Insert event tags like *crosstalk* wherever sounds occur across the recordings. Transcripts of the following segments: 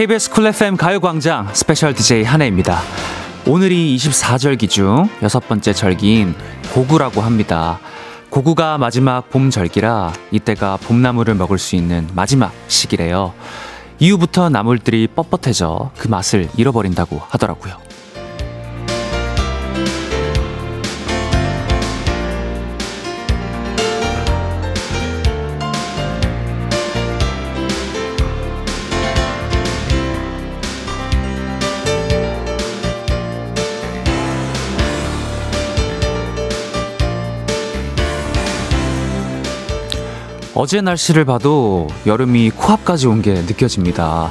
KBS 쿨 FM 가요광장 special DJ 한해입니다. 오늘이 24절기 중 여섯 번째 절기인 곡우라고 합니다. 곡우가 마지막 봄 절기라 이때가 봄나물을 먹을 수 있는 마지막 시기래요. 이후부터 나물들이 뻣뻣해져 그 맛을 잃어버린다고 하더라고요. 어제 날씨를 봐도 여름이 코앞까지 온 게 느껴집니다.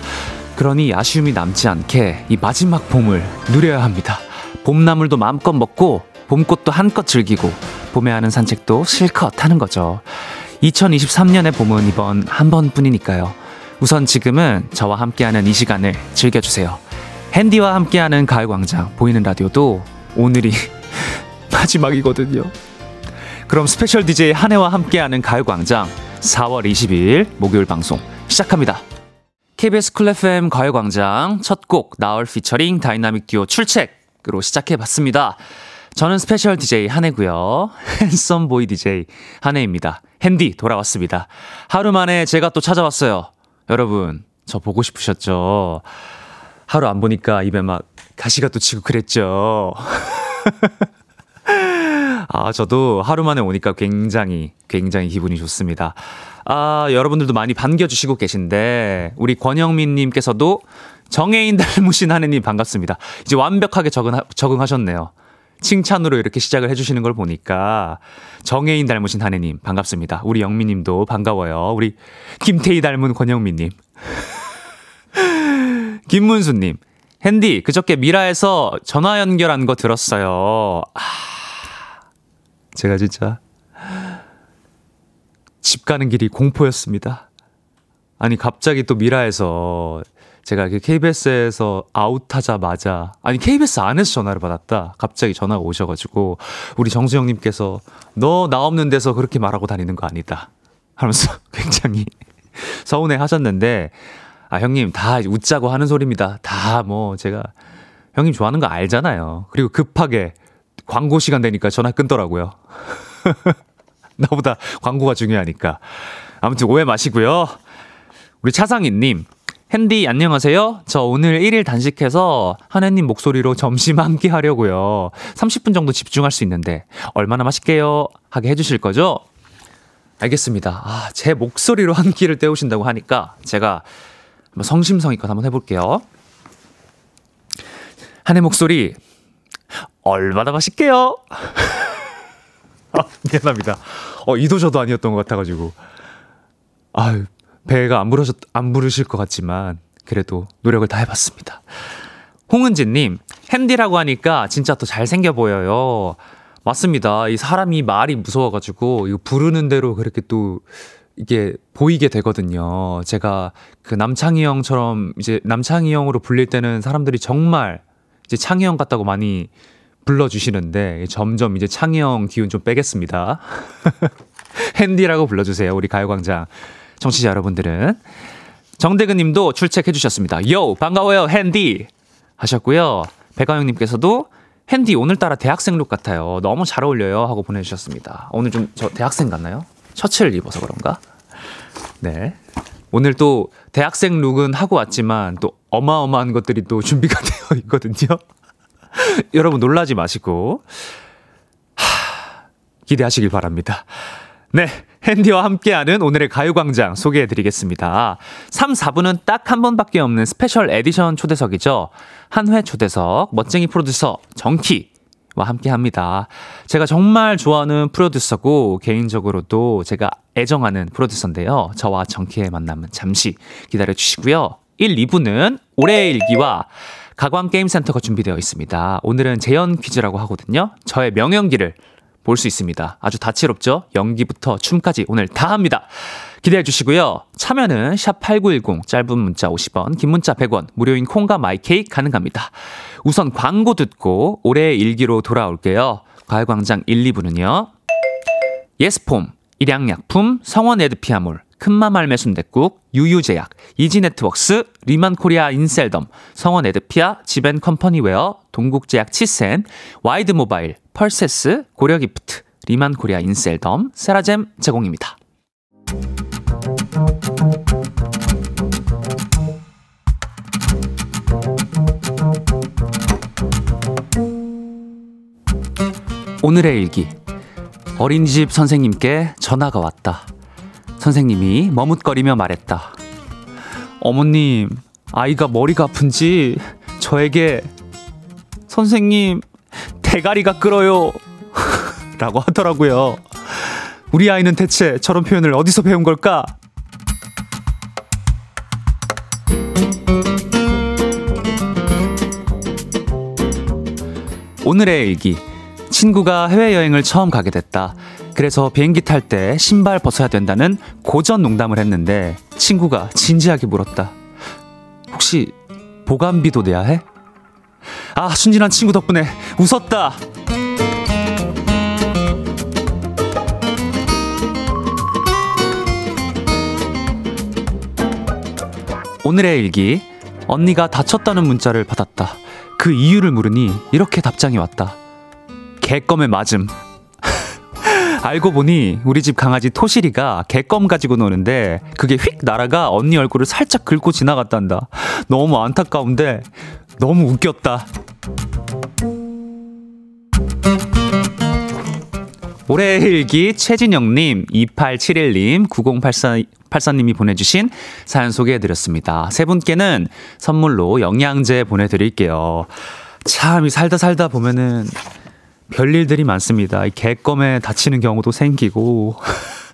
그러니 아쉬움이 남지 않게 이 마지막 봄을 누려야 합니다. 봄나물도 마음껏 먹고 봄꽃도 한껏 즐기고 봄에 하는 산책도 실컷 하는 거죠. 2023년의 봄은 이번 한 번뿐이니까요. 우선 지금은 저와 함께하는 이 시간을 즐겨주세요. 핸디와 함께하는 가을광장 보이는 라디오도 오늘이 *laughs* 마지막이거든요. 그럼 special DJ 한해와 함께하는 가요광장 4월 22일 목요일 방송 시작합니다. KBS 쿨 FM 가요광장 첫 곡 나얼 피처링 다이나믹 듀오 출첵으로 시작해봤습니다. 저는 special DJ 한해고요. *laughs* handsome boy DJ 한해입니다. 핸디 돌아왔습니다. 하루 만에 제가 또 찾아왔어요. 여러분 저 보고 싶으셨죠? 하루 안 보니까 입에 막 가시가 돋치고 그랬죠. *laughs* 아, 저도 하루 만에 오니까 굉장히, 굉장히 기분이 좋습니다. 아, 여러분들도 많이 반겨주시고 계신데, 우리 권영민님께서도 정혜인 닮으신 하느님 반갑습니다. 이제 완벽하게 적응, 적응하셨네요. 칭찬으로 이렇게 시작을 해주시는 걸 보니까 정혜인 닮으신 하느님 반갑습니다. 우리 영민님도 반가워요. 우리 김태희 닮은 권영민님. *laughs* 김문수님, 핸디, 그저께 미라에서 전화 연결한 거 들었어요. 아, 제가 진짜 집 가는 길이 공포였습니다. 아니 갑자기 또 미라에서 제가 KBS에서 아웃하자마자 아니 KBS 안에서 전화를 받았다. 갑자기 전화가 오셔가지고 우리 정수영님께서 너 나 없는 데서 그렇게 말하고 다니는 거 아니다. 하면서 *laughs* 굉장히 서운해 하셨는데 아 형님 다 웃자고 하는 소리입니다. 다 뭐 제가 형님 좋아하는 거 알잖아요. 그리고 급하게 광고 시간 되니까 전화 끊더라고요. *laughs* 나보다 광고가 중요하니까. 아무튼 오해 마시고요. 우리 차상희님, 핸디 안녕하세요. 저 오늘 1일 단식해서 하나님 목소리로 점심 한끼 하려고요. 30분 정도 집중할 수 있는데 얼마나 맛있게요? 하게 해주실 거죠? 알겠습니다. 아, 제 목소리로 한 끼를 때우신다고 하니까 제가 성심성의껏 한번 해볼게요. 한해 목소리 얼마나 맛있게요? *laughs* 아, 미안합니다. 어, 이도저도 아니었던 것 같아가지고. 아 배가 안 부르셨, 안 부르실 것 같지만, 그래도 노력을 다 해봤습니다. 홍은지님, 핸디라고 하니까 진짜 또 잘생겨 보여요. 맞습니다. 이 사람이 말이 무서워가지고, 이거 부르는 대로 그렇게 또, 이게 보이게 되거든요. 제가 그 남창희 형처럼 이제 남창희 형으로 불릴 때는 사람들이 정말 이제 창희 형 같다고 많이 불러주시는데 점점 이제 창희 형 기운 좀 빼겠습니다. *laughs* 핸디라고 불러주세요. 우리 가요광장 청취자 여러분들은. 정대근 님도 출첵해 주셨습니다. 요 반가워요 핸디 하셨고요. 백아영 님께서도 핸디 오늘따라 대학생 룩 같아요. 너무 잘 어울려요 하고 보내주셨습니다. 오늘 좀 저 대학생 같나요? 셔츠를 입어서 그런가? 네. 오늘 또 대학생 look은 하고 왔지만 또 어마어마한 것들이 또 준비가 *laughs* 되어 있거든요. *laughs* 여러분 놀라지 마시고 하, 기대하시길 바랍니다. 네. 핸디와 함께하는 오늘의 가요광장 소개해 드리겠습니다. 3, 4부는 딱 한 번밖에 없는 special edition 초대석이죠. 한해 초대석, 멋쟁이 프로듀서 정키. 와 함께 합니다. 제가 정말 좋아하는 프로듀서고, 개인적으로도 제가 애정하는 프로듀서인데요. 저와 정키의 만남은 잠시 기다려 주시고요. 1, 2부는 올해의 일기와 가광게임센터가 준비되어 있습니다. 오늘은 재연 퀴즈라고 하거든요. 저의 명연기를 볼 수 있습니다. 아주 다채롭죠? 연기부터 춤까지 오늘 다 합니다. 기대해 주시고요. 참여는 샵8910 짧은 문자 50원, 긴 문자 100원, 무료인 콩과 마이케이 가능합니다. 우선 광고 듣고 오늘의 일기로 돌아올게요. 가요광장 1, 2부는요. 예스폼, 일양약품, 성원 에드피아몰, 큰맘 할매 순댓국, 유유제약, 이지네트웍스, 리만코리아 인셀덤, 성원 에드피아, 지벤컴퍼니웨어, 동국제약 치센, 와이드모바일, 펄세스, 고려기프트, 리만코리아 인셀덤, 세라젬 제공입니다. 오늘의 일기. 어린이집 선생님께 전화가 왔다. 선생님이 머뭇거리며 말했다. 어머님, 아이가 머리가 아픈지 저에게 선생님, 대가리가 끓어요. *laughs* 라고 하더라고요. 우리 아이는 대체 저런 표현을 어디서 배운 걸까? 오늘의 일기. 친구가 해외여행을 처음 가게 됐다. 그래서 비행기 탈 때 신발 벗어야 된다는 고전 농담을 했는데 친구가 진지하게 물었다. 혹시 보관비도 내야 해? 아, 순진한 친구 덕분에 웃었다. 오늘의 일기. 언니가 다쳤다는 문자를 받았다. 그 이유를 물으니 이렇게 답장이 왔다. 개껌에 맞음. 알고 보니 우리 집 강아지 토실이가 개껌 가지고 노는데 그게 휙 날아가 언니 얼굴을 살짝 긁고 지나갔단다. 너무 안타까운데 너무 웃겼다. 올해 일기 최진영님, 2871님, 9084, 84님이 보내주신 사연 소개해드렸습니다. 세 분께는 선물로 영양제 보내드릴게요. 참, 이 살다 살다 보면은 별일들이 많습니다. 이 개껌에 다치는 경우도 생기고,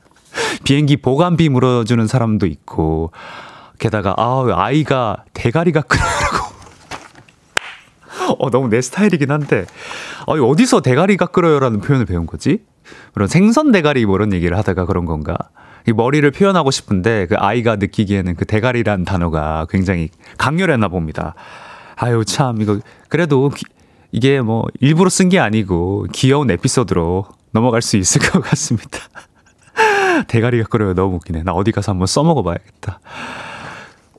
*laughs* 비행기 보관비 물어주는 사람도 있고, 게다가, 아 아이가 대가리가 끓어라고. *laughs* 어, 너무 내 스타일이긴 한데, 아, 어디서 대가리가 끓어요라는 표현을 배운 거지? 그런 생선 대가리 뭐 이런 얘기를 하다가 그런 건가? 이 머리를 표현하고 싶은데 그 아이가 느끼기에는 그 대가리란 단어가 굉장히 강렬했나 봅니다. 아유, 참, 이거, 그래도 이게 뭐 일부러 쓴 게 아니고 귀여운 에피소드로 넘어갈 수 있을 것 같습니다. *laughs* 대가리가 끓어요. 너무 웃기네. 나 어디 가서 한번 써먹어 봐야겠다.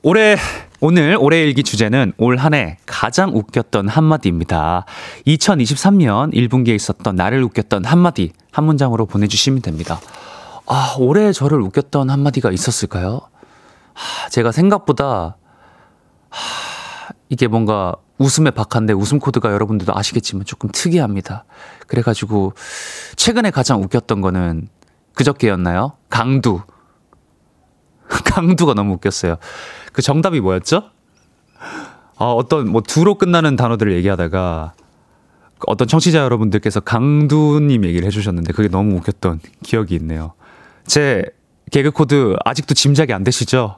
올해 오늘 올해 일기 주제는 올 한 해 가장 웃겼던 한마디입니다. 2023년 1분기에 있었던 나를 웃겼던 한마디 한 문장으로 보내주시면 됩니다. 아, 올해 저를 웃겼던 한마디가 있었을까요? 아, 제가 생각보다 아, 이게 뭔가 웃음의 박한데 웃음 코드가 여러분들도 아시겠지만 조금 특이합니다. 그래가지고 최근에 가장 웃겼던 거는 그저께였나요? 강두. *laughs* 강두가 너무 웃겼어요. 그 정답이 뭐였죠? 아, 어떤 뭐 두로 끝나는 단어들을 얘기하다가 어떤 청취자 여러분들께서 강두님 얘기를 해주셨는데 그게 너무 웃겼던 기억이 있네요. 제 개그 코드 아직도 짐작이 안 되시죠?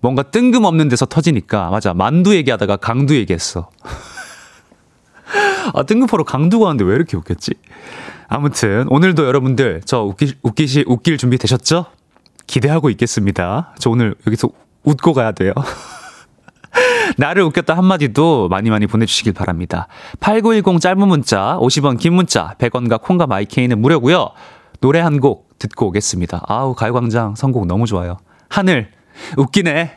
뭔가 뜬금없는 데서 터지니까 맞아 만두 얘기하다가 강두 얘기했어. *laughs* 아 뜬금포로 강두가 하는데 왜 이렇게 웃겼지? 아무튼 오늘도 여러분들 저 웃기 웃기시 웃길 준비 되셨죠? 기대하고 있겠습니다. 저 오늘 여기서 웃고 가야 돼요. *laughs* 나를 웃겼다 한마디도 많이 많이 보내주시길 바랍니다. 8910 짧은 문자, 50원 긴 문자, 100원과 콩과 마이케이는 무료고요. 노래 한 곡 듣고 오겠습니다. 아우 가요광장 선곡 너무 좋아요. 하늘 웃기네.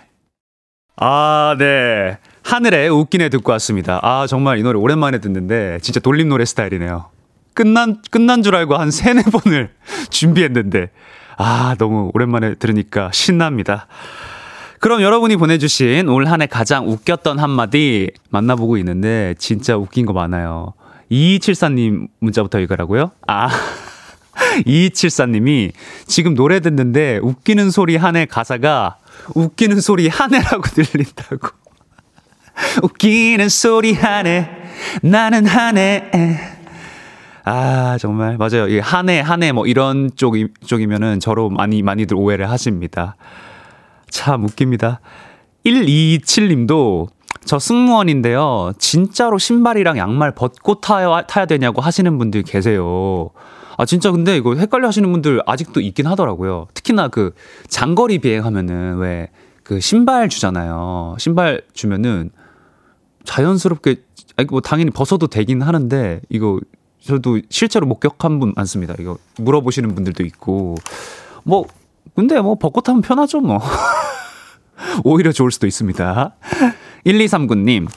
아 네. 하늘에 웃기네 듣고 왔습니다. 아 정말 이 노래 오랜만에 듣는데 진짜 돌림 노래 스타일이네요. 끝난 끝난 줄 알고 한 세네 *laughs* 번을 준비했는데 아 너무 오랜만에 들으니까 신납니다. 그럼 여러분이 보내주신 올 한 해 가장 웃겼던 한마디 만나보고 있는데 진짜 웃긴 거 많아요. 2274님 문자부터 읽으라고요? 아. 2274님이 지금 노래 듣는데 웃기는 소리 한 해 가사가 웃기는 소리 한 해라고 *laughs* 들린다고. 웃기는 소리 한 해, 나는 한 해. 아, 정말. 맞아요. 이 한 해, 한 해, 뭐 이런 쪽이, 쪽이면은 저로 많이, 많이들 오해를 하십니다. 참 웃깁니다. 127님도 저 승무원인데요. 진짜로 신발이랑 양말 벗고 타야, 타야 되냐고 하시는 분들 계세요. 아, 진짜 근데 이거 헷갈려 하시는 분들 아직도 있긴 하더라고요. 특히나 그 장거리 비행하면은 왜 그 신발 주잖아요. 신발 주면은 자연스럽게, 아니, 뭐 당연히 벗어도 되긴 하는데 이거 저도 실제로 목격한 분 많습니다. 이거 물어보시는 분들도 있고. 뭐 근데 뭐 벚꽃 하면 편하죠, 뭐. *laughs* 오히려 좋을 수도 있습니다. 1239님,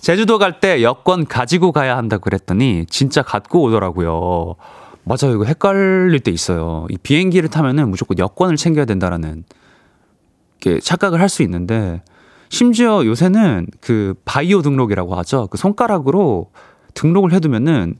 제주도 갈 때 여권 가지고 가야 한다고 그랬더니 진짜 갖고 오더라고요. 맞아요. 이거 헷갈릴 때 있어요. 이 비행기를 타면은 무조건 여권을 챙겨야 된다라는 게 착각을 할 수 있는데 심지어 요새는 그 바이오 등록이라고 하죠. 그 손가락으로 등록을 해두면은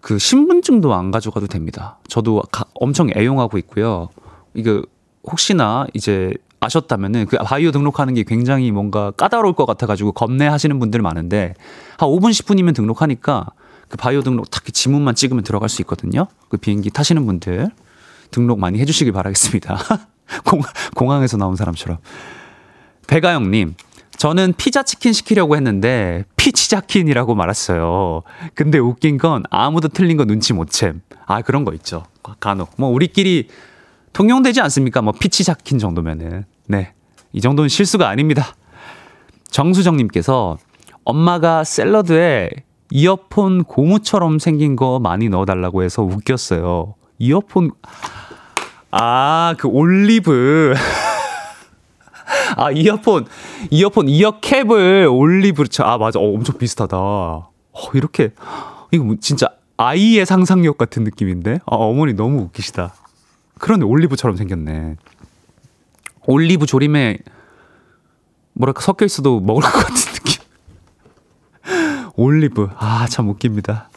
그 신분증도 안 가져가도 됩니다. 저도 가, 엄청 애용하고 있고요. 이거 혹시나 이제 아셨다면은 그 바이오 등록하는 게 굉장히 뭔가 까다로울 것 같아가지고 겁내하시는 분들 많은데 한 5분 10분이면 등록하니까 그 바이오 등록 딱 지문만 찍으면 들어갈 수 있거든요. 그 비행기 타시는 분들 등록 많이 해주시길 바라겠습니다. *laughs* 공, 공항에서 나온 사람처럼. 배가영님, 저는 피자 치킨 시키려고 했는데 피치자킨이라고 말했어요. 근데 웃긴 건 아무도 틀린 거 눈치 못 챔. 아 그런 거 있죠. 간혹 뭐 우리끼리 통용되지 않습니까? 뭐 피치자킨 정도면은 네. 이 정도는 실수가 아닙니다. 정수정님께서 엄마가 샐러드에 이어폰 고무처럼 생긴 거 많이 넣어달라고 해서 웃겼어요. 이어폰, 아, 그 올리브. *laughs* 아, 이어폰, 이어폰, 이어캡을 올리브로 쳐. 아, 맞아. 어, 엄청 비슷하다. 어, 이렇게, 이거 뭐 진짜 아이의 상상력 같은 느낌인데? 아, 어머니 너무 웃기시다. 그런데 올리브처럼 생겼네. 올리브 조림에 뭐랄까 섞여 있어도 먹을 것 같은 느낌. 올리브. 아, 참 웃깁니다.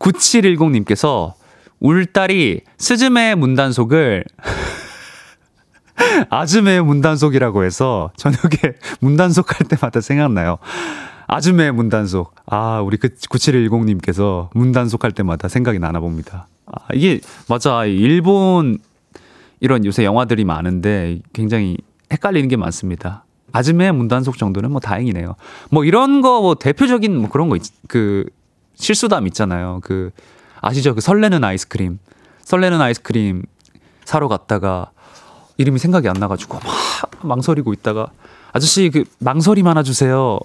9710님께서 울 딸이 스즈메 문단속을 *laughs* 아즈메 문단속이라고 해서 저녁에 *laughs* 문단속 할 때마다 생각나요. 아즈메 문단속. 아, 우리 그 9710님께서 문단속 할 때마다 생각이 나나 봅니다. 아, 이게 맞아. 일본 이런 요새 영화들이 많은데 굉장히 헷갈리는 게 많습니다. 아즈메 문단속 정도는 뭐 다행이네요. 뭐 이런 거 뭐 대표적인 뭐 그런 거그 실수담 있잖아요. 그 아시죠? 그 설레는 아이스크림. 설레는 아이스크림 사러 갔다가 이름이 생각이 안 나가지고 막 망설이고 있다가 아저씨 그 망설임 하나 주세요.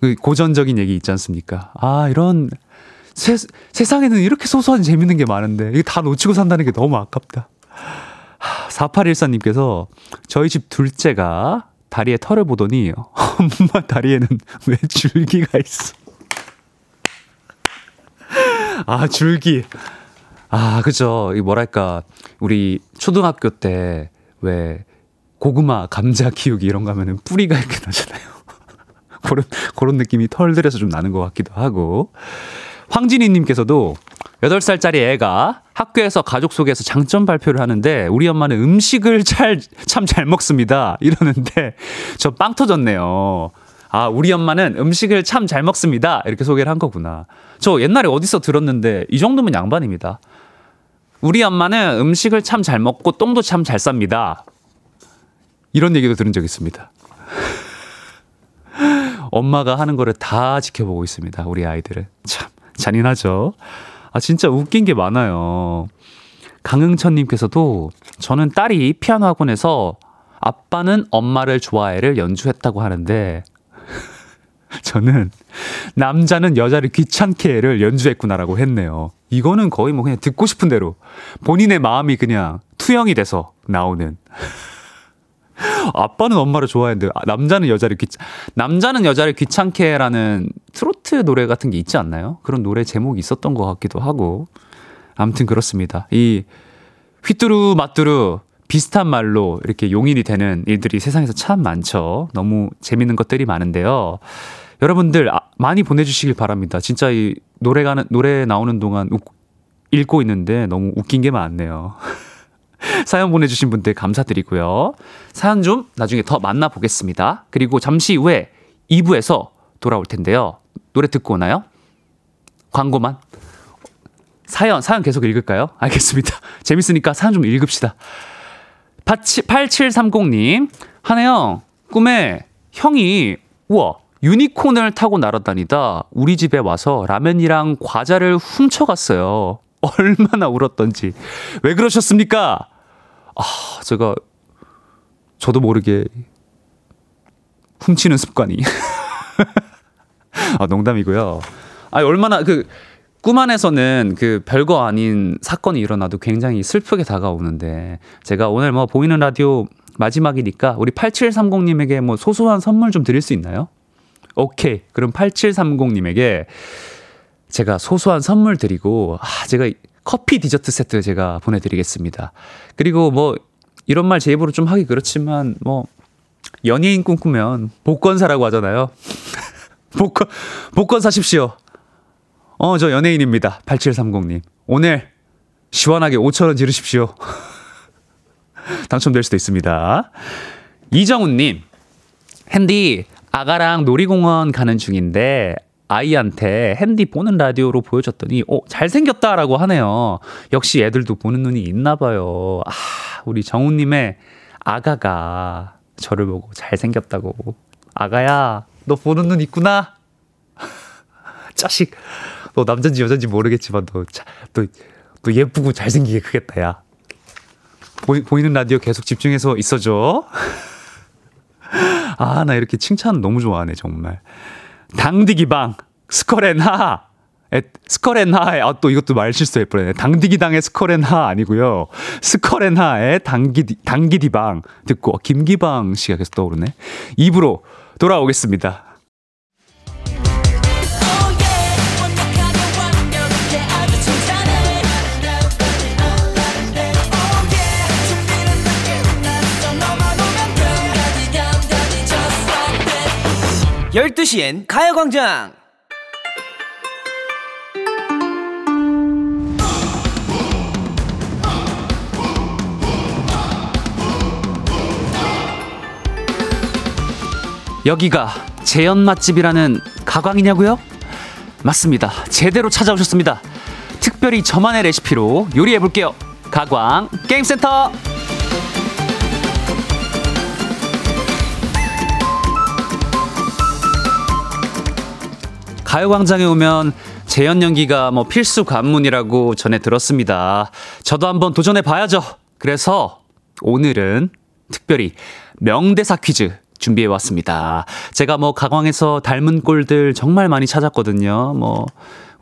그 고전적인 얘기 있지 않습니까? 아 이런 세, 세상에는 이렇게 소소한 재밌는 게 많은데 이게 다 놓치고 산다는 게 너무 아깝다. 4814님께서 저희 집 둘째가 다리에 털을 보더니 엄마 다리에는 왜 줄기가 있어? 아, 줄기. 아, 그죠. 이 뭐랄까. 우리 초등학교 때 왜 고구마, 감자 키우기 이런 거 하면은 뿌리가 이렇게 나잖아요. 그런, 그런 느낌이 털들에서 좀 나는 것 같기도 하고. 황진희님께서도 8살짜리 애가 학교에서 가족 속에서 장점 발표를 하는데 우리 엄마는 음식을 잘, 참 잘 먹습니다. 이러는데 저 빵 터졌네요. 아, 우리 엄마는 음식을 참 잘 먹습니다. 이렇게 소개를 한 거구나. 저 옛날에 어디서 들었는데 이 정도면 양반입니다. 우리 엄마는 음식을 참 잘 먹고 똥도 참 잘 쌉니다. 이런 얘기도 들은 적 있습니다. *laughs* 엄마가 하는 거를 다 지켜보고 있습니다. 우리 아이들은. 참. 잔인하죠. 아, 진짜 웃긴 게 많아요. 강흥천님께서도 저는 딸이 피아노 학원에서 아빠는 엄마를 좋아해를 연주했다고 하는데 *laughs* 저는 남자는 여자를 귀찮게 해를 연주했구나라고 했네요. 이거는 거의 뭐 그냥 듣고 싶은 대로 본인의 마음이 그냥 투영이 돼서 나오는 아빠는 엄마를 좋아했는데 아, 남자는 여자를 귀찮 남자는 여자를 귀찮게라는 트로트 노래 같은 게 있지 않나요? 그런 노래 제목이 있었던 것 같기도 하고 아무튼 그렇습니다. 이 휘뚜루 마뚜루 비슷한 말로 이렇게 용인이 되는 일들이 세상에서 참 많죠. 너무 재밌는 것들이 많은데요. 여러분들 아, 많이 보내주시길 바랍니다. 진짜 이 노래가 노래 나오는 동안 웃, 읽고 있는데 너무 웃긴 게 많네요. *laughs* *laughs* 사연 보내주신 분들 감사드리고요. 사연 좀 나중에 더 만나보겠습니다. 그리고 잠시 후에 2부에서 돌아올 텐데요. 노래 듣고 오나요? 광고만. 사연, 사연 계속 읽을까요? *laughs* 알겠습니다. 재밌으니까 사연 좀 읽읍시다. 8730님, 한혜영, 꿈에 형이, 우와, 유니콘을 타고 날아다니다 우리 집에 와서 라면이랑 과자를 훔쳐갔어요. 얼마나 울었던지. 왜 그러셨습니까? 아, 제가, 저도 모르게 훔치는 습관이. *laughs* 아, 농담이고요. 아, 얼마나 그, 꿈 안에서는 그 별거 아닌 사건이 일어나도 굉장히 슬프게 다가오는데 제가 오늘 뭐 보이는 라디오 마지막이니까 우리 8730님에게 뭐 소소한 선물 좀 드릴 수 있나요? 오케이. 그럼 8730님에게 제가 소소한 선물 드리고, 아, 제가 커피 디저트 세트 제가 보내드리겠습니다. 그리고 뭐, 이런 말 제 입으로 좀 하기 그렇지만, 뭐, 연예인 꿈꾸면 *laughs* 복권 사라고 하잖아요. 복권, 복권 사십시오. 어, 저 연예인입니다. 8730님. 오늘 시원하게 5천원 지르십시오. *laughs* 당첨될 수도 있습니다. 이정훈님, 핸디, 아가랑 놀이공원 가는 중인데, 아이한테 핸디 보는 라디오로 보여줬더니, 오, 잘생겼다라고 하네요. 역시 애들도 보는 눈이 있나 봐요. 아, 우리 정훈님의 아가가 저를 보고 잘생겼다고. 아가야, 너 보는 눈 있구나? *laughs* 자식, 너 남잔지 여잔지 모르겠지만, 너, 너, 너 예쁘고 잘생기게 크겠다, 야. 보이, 보이는 라디오 계속 집중해서 있어줘. *laughs* 아, 나 이렇게 칭찬 너무 좋아하네, 정말. 당디기방, 스컬앤하. 스컬앤하의, 아, 또 이것도 말 실수할 뻔했네. 당디기당의 스컬앤하 아니고요 스컬앤하의 당기, 당기디방 듣고, 김기방 씨가 계속 떠오르네. 입으로 돌아오겠습니다. 열두 시엔 가요광장 여기가 재현 맛집이라는 가광이냐고요? 맞습니다. 제대로 찾아오셨습니다. 특별히 저만의 레시피로 요리해 볼게요. 가광 게임센터. 가요광장에 오면 재현 연기가 뭐 필수 관문이라고 전해 들었습니다. 저도 한번 도전해 봐야죠. 그래서 오늘은 특별히 명대사 퀴즈 준비해 왔습니다. 제가 뭐 가광에서 닮은 꼴들 정말 많이 찾았거든요. 뭐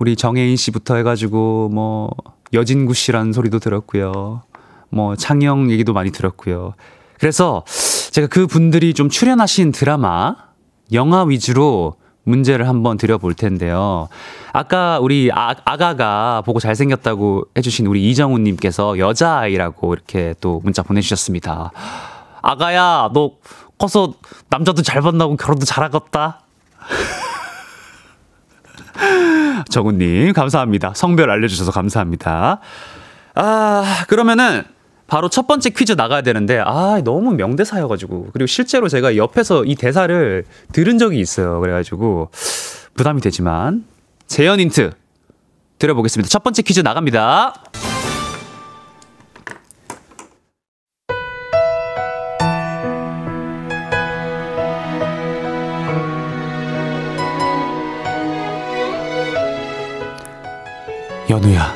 우리 정혜인 씨부터 해가지고 뭐 여진구 씨라는 소리도 들었고요. 뭐 창영 얘기도 많이 들었고요. 그래서 제가 그 분들이 좀 출연하신 드라마, 영화 위주로 문제를 한번 드려볼 텐데요. 아까 우리 아, 아가가 보고 잘생겼다고 해주신 우리 이정훈님께서 여자아이라고 이렇게 또 문자 보내주셨습니다. 아가야, 너 커서 남자도 잘 만나고 결혼도 잘하겠다. *laughs* 정훈님, 감사합니다. 성별 알려주셔서 감사합니다. 아, 그러면은 바로 첫 번째 퀴즈 나가야 되는데, 아, 너무 명대사여가지고. 그리고 실제로 제가 옆에서 이 대사를 들은 적이 있어요. 그래가지고 부담이 되지만, 재현 힌트 드려보겠습니다. 첫 번째 퀴즈 나갑니다. 연우야,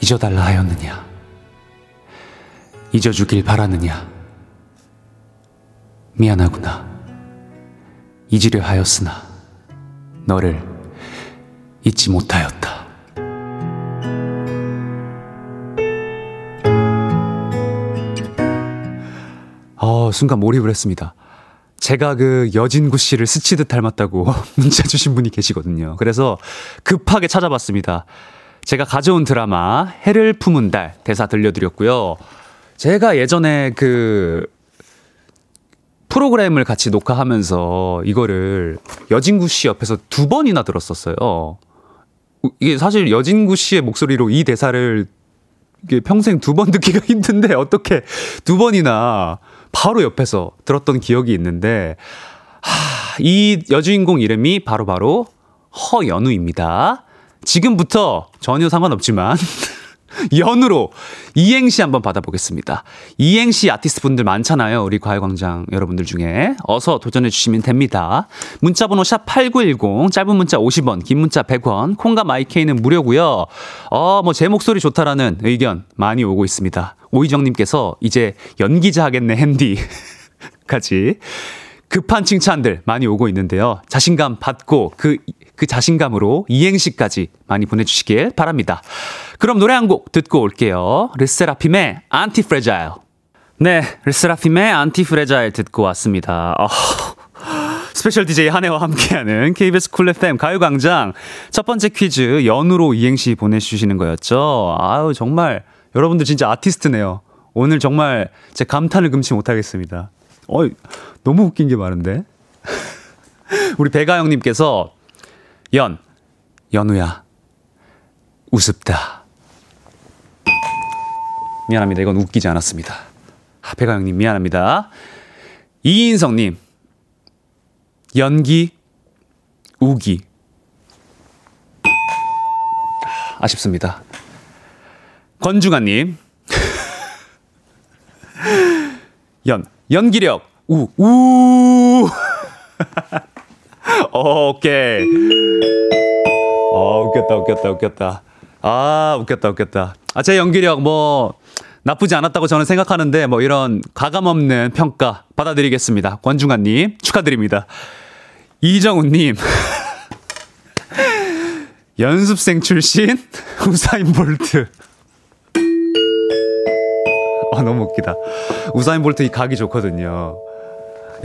잊어달라 하였느냐? 잊어주길 바라느냐? 미안하구나. 잊으려 하였으나, 너를 잊지 못하였다. 어, 순간 몰입을 했습니다. 제가 그 여진구 씨를 스치듯 닮았다고 *laughs* 문자 주신 분이 계시거든요. 그래서 급하게 찾아봤습니다. 제가 가져온 드라마 해를 품은 달 대사 들려드렸고요. 제가 예전에 그 프로그램을 같이 녹화하면서 이거를 여진구 씨 옆에서 두 번이나 들었었어요. 이게 사실 여진구 씨의 목소리로 이 대사를 이게 평생 두 번 듣기가 *laughs* 힘든데 어떻게 두 번이나 바로 옆에서 들었던 기억이 있는데 하, 이 여주인공 이름이 바로바로 바로 허연우입니다. 지금부터 전혀 상관없지만 *laughs* 연으로 이행시 한번 받아보겠습니다. 이행시 아티스트 분들 많잖아요. 우리 과외광장 여러분들 중에. 어서 도전해 주시면 됩니다. 문자번호 샵 8910, 짧은 문자 50원, 긴 문자 100원, 콩과 마이케이는 무료고요 어, 뭐 제 목소리 좋다라는 의견 많이 오고 있습니다. 오희정님께서 이제 연기자 하겠네, 핸디. 까지. *laughs* 급한 칭찬들 많이 오고 있는데요. 자신감 받고 그, 그 자신감으로 이행시까지 많이 보내주시길 바랍니다. 그럼 노래 한 곡 듣고 올게요. 르세라핌의 Antifragile. 네, 르세라핌의 Antifragile 듣고 왔습니다. 어, special DJ 한해와 함께하는 KBS 쿨 FM 가요광장 첫 번째 퀴즈 연탄으로 이행시 보내주시는 거였죠. 아유, 정말 여러분들 진짜 아티스트네요. 오늘 정말 제 감탄을 금치 못하겠습니다. 어이, 너무 웃긴 게 많은데? *laughs* 우리 배가영님께서, 연, 연우야, 우습다. 미안합니다. 이건 웃기지 않았습니다. 아, 배가영님, 미안합니다. 이인성님, 연기, 우기. 아쉽습니다. 권중아님, *laughs* 연, 연기력, 우, 우. 어, *laughs* 오케이. 어, 웃겼다, 웃겼다, 웃겼다. 아, 웃겼다, 웃겼다. 아, 제 연기력 뭐, 나쁘지 않았다고 저는 생각하는데, 뭐, 이런 가감 없는 평가 받아드리겠습니다. 권중환님, 축하드립니다. 이정훈님. *laughs* 연습생 출신 *laughs* 우사인 볼트. 아, 너무 웃기다. 우사인 볼트 이 각이 좋거든요.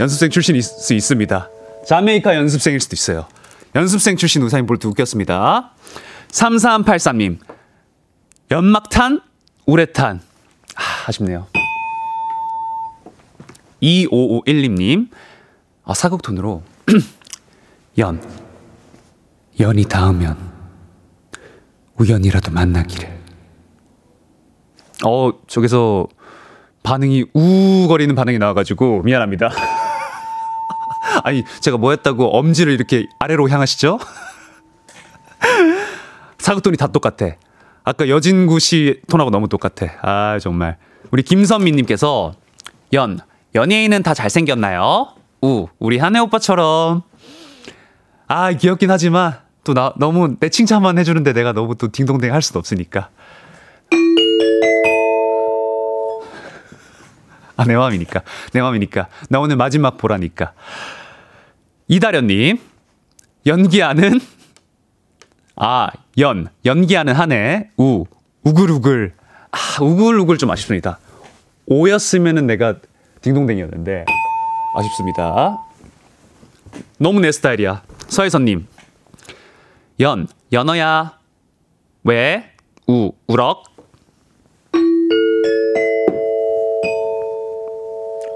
연습생 출신일 수 있습니다. 자메이카 연습생일 수도 있어요. 연습생 출신 우사인 볼트 웃겼습니다. 3383님. 연막탄, 우레탄. 아, 아쉽네요. 2551님. 아, 사극톤으로. 연. 연이 닿으면 우연이라도 만나기를. 어, 저기서 반응이 우거리는 반응이 나와가지고 미안합니다. *laughs* 아니 제가 뭐 했다고 엄지를 이렇게 아래로 향하시죠? *laughs* 사극돈이 다 똑같아. 아까 여진구 씨 톤하고 너무 똑같아. 아 정말 우리 김선미님께서 연 연예인은 다 잘생겼나요? 우 우리 한혜 오빠처럼 아 귀엽긴 하지만 또 나 너무 내 칭찬만 해주는데 내가 너무 또 딩동댕 할 수도 없으니까 아, 내 마음이니까. 내 마음이니까. 나 오늘 마지막 보라니까. 이다련님, 연기하는, 아, 연, 연기하는 한 해, 우, 우글우글. 아, 우글우글 좀 아쉽습니다. 오였으면은 내가 딩동댕이었는데, 아쉽습니다. 너무 내 스타일이야. 서혜선님, 연, 연어야. 왜? 우, 우럭.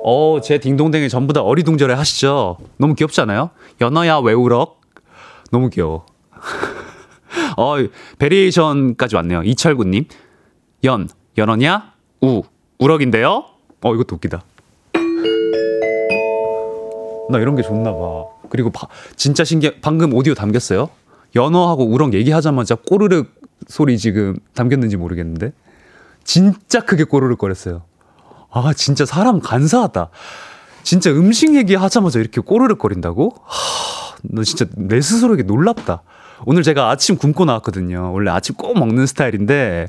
어, 제 딩동댕이 전부 다 어리둥절해 하시죠? 너무 귀엽지 않아요? 연어야 왜 울어? 너무 귀여워. *laughs* 어, 베리에이션까지 왔네요. 이철구님. 연, 연어냐? 우, 우럭인데요? 어, 이것도 웃기다. 나 이런 게 좋나 봐. 그리고 바, 진짜 신기해. 방금 오디오 담겼어요? 연어하고 우럭 얘기하자마자 꼬르륵 소리 지금 담겼는지 모르겠는데. 진짜 크게 꼬르륵 거렸어요. 아, 진짜 사람 간사하다. 진짜 음식 얘기하자마자 이렇게 꼬르륵거린다고? 하, 너 진짜 내 스스로에게 놀랍다. 오늘 제가 아침 굶고 나왔거든요. 원래 아침 꼭 먹는 스타일인데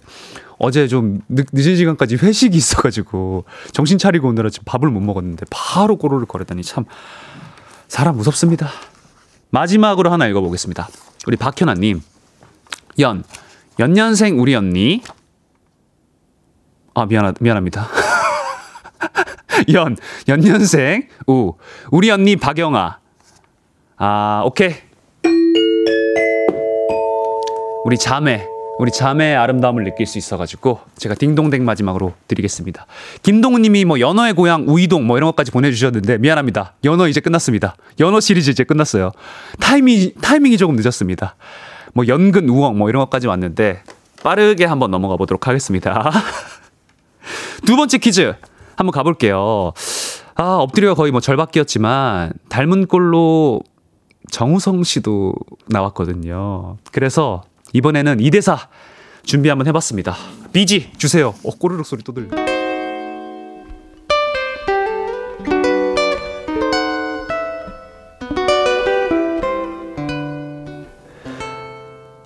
어제 좀 늦, 늦은 시간까지 회식이 있어가지고 정신 차리고 오느라 지금 밥을 못 먹었는데 바로 꼬르륵 거렸다니 참 사람 무섭습니다. 마지막으로 하나 읽어보겠습니다. 우리 박현아님 연 연년생 우리 언니 아 미안하 미안합니다. *laughs* *laughs* 연, 연년생, 우. 우리 언니 박영아. 아, 오케이. 우리 자매, 우리 자매의 아름다움을 느낄 수 있어가지고 제가 딩동댕 마지막으로 드리겠습니다. 김동우님이 뭐 연어의 고향 우이동 뭐 이런 것까지 보내주셨는데 미안합니다. 연어 이제 끝났습니다. 연어 시리즈 이제 끝났어요. 타이밍 타이밍이 조금 늦었습니다. 뭐 연근 우엉 뭐 이런 것까지 왔는데 빠르게 한번 넘어가 보도록 하겠습니다. *laughs* 두 번째 퀴즈 한번 가볼게요. 아, 엎드려 거의 뭐 절박기였지만 닮은 꼴로 정우성 씨도 나왔거든요. 그래서 이번에는 2대4 준비 한번 해봤습니다. 비지 주세요. 어, 꼬르륵 소리 또 들려.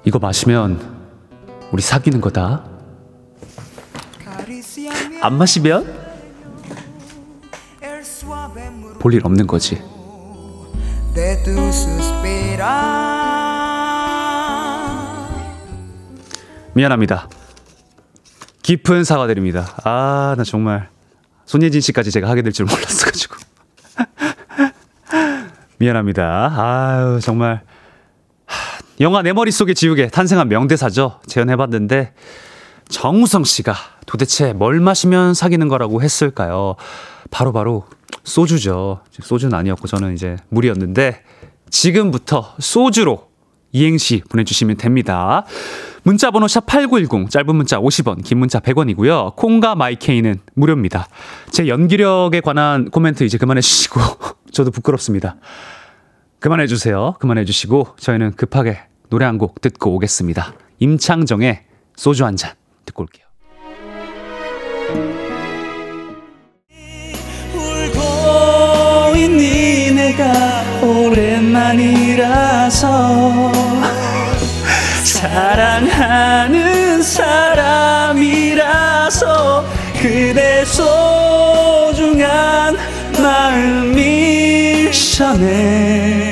이거 마시면 우리 사귀는 거다. 안 마시면 볼 일 없는 거지. 미안합니다. 깊은 사과드립니다. 아, 나 정말 손예진 씨까지 제가 하게 될 줄 몰랐어 가지고. *laughs* 미안합니다. 아유, 정말. 하, 영화 내 머릿속에 지우개 탄생한 명대사죠. 재현해 봤는데, 정우성 씨가 도대체 뭘 마시면 사귀는 거라고 했을까요? 바로바로 바로 소주죠. 소주는 아니었고, 저는 이제 물이었는데, 지금부터 소주로 이행시 보내주시면 됩니다. 문자 번호 샵 8910, 짧은 문자 50원, 긴 문자 100원이고요. 콩과 마이케이는 무료입니다. 제 연기력에 관한 코멘트 이제 그만해 주시고, *laughs* 저도 부끄럽습니다. 그만해 주세요. 그만해 주시고, 저희는 급하게 노래 한 곡 듣고 오겠습니다. 임창정의 소주 한 잔 듣고 올게요. 오랜만이라서 사랑하는 사람이라서 그대 소중한 마음이 전해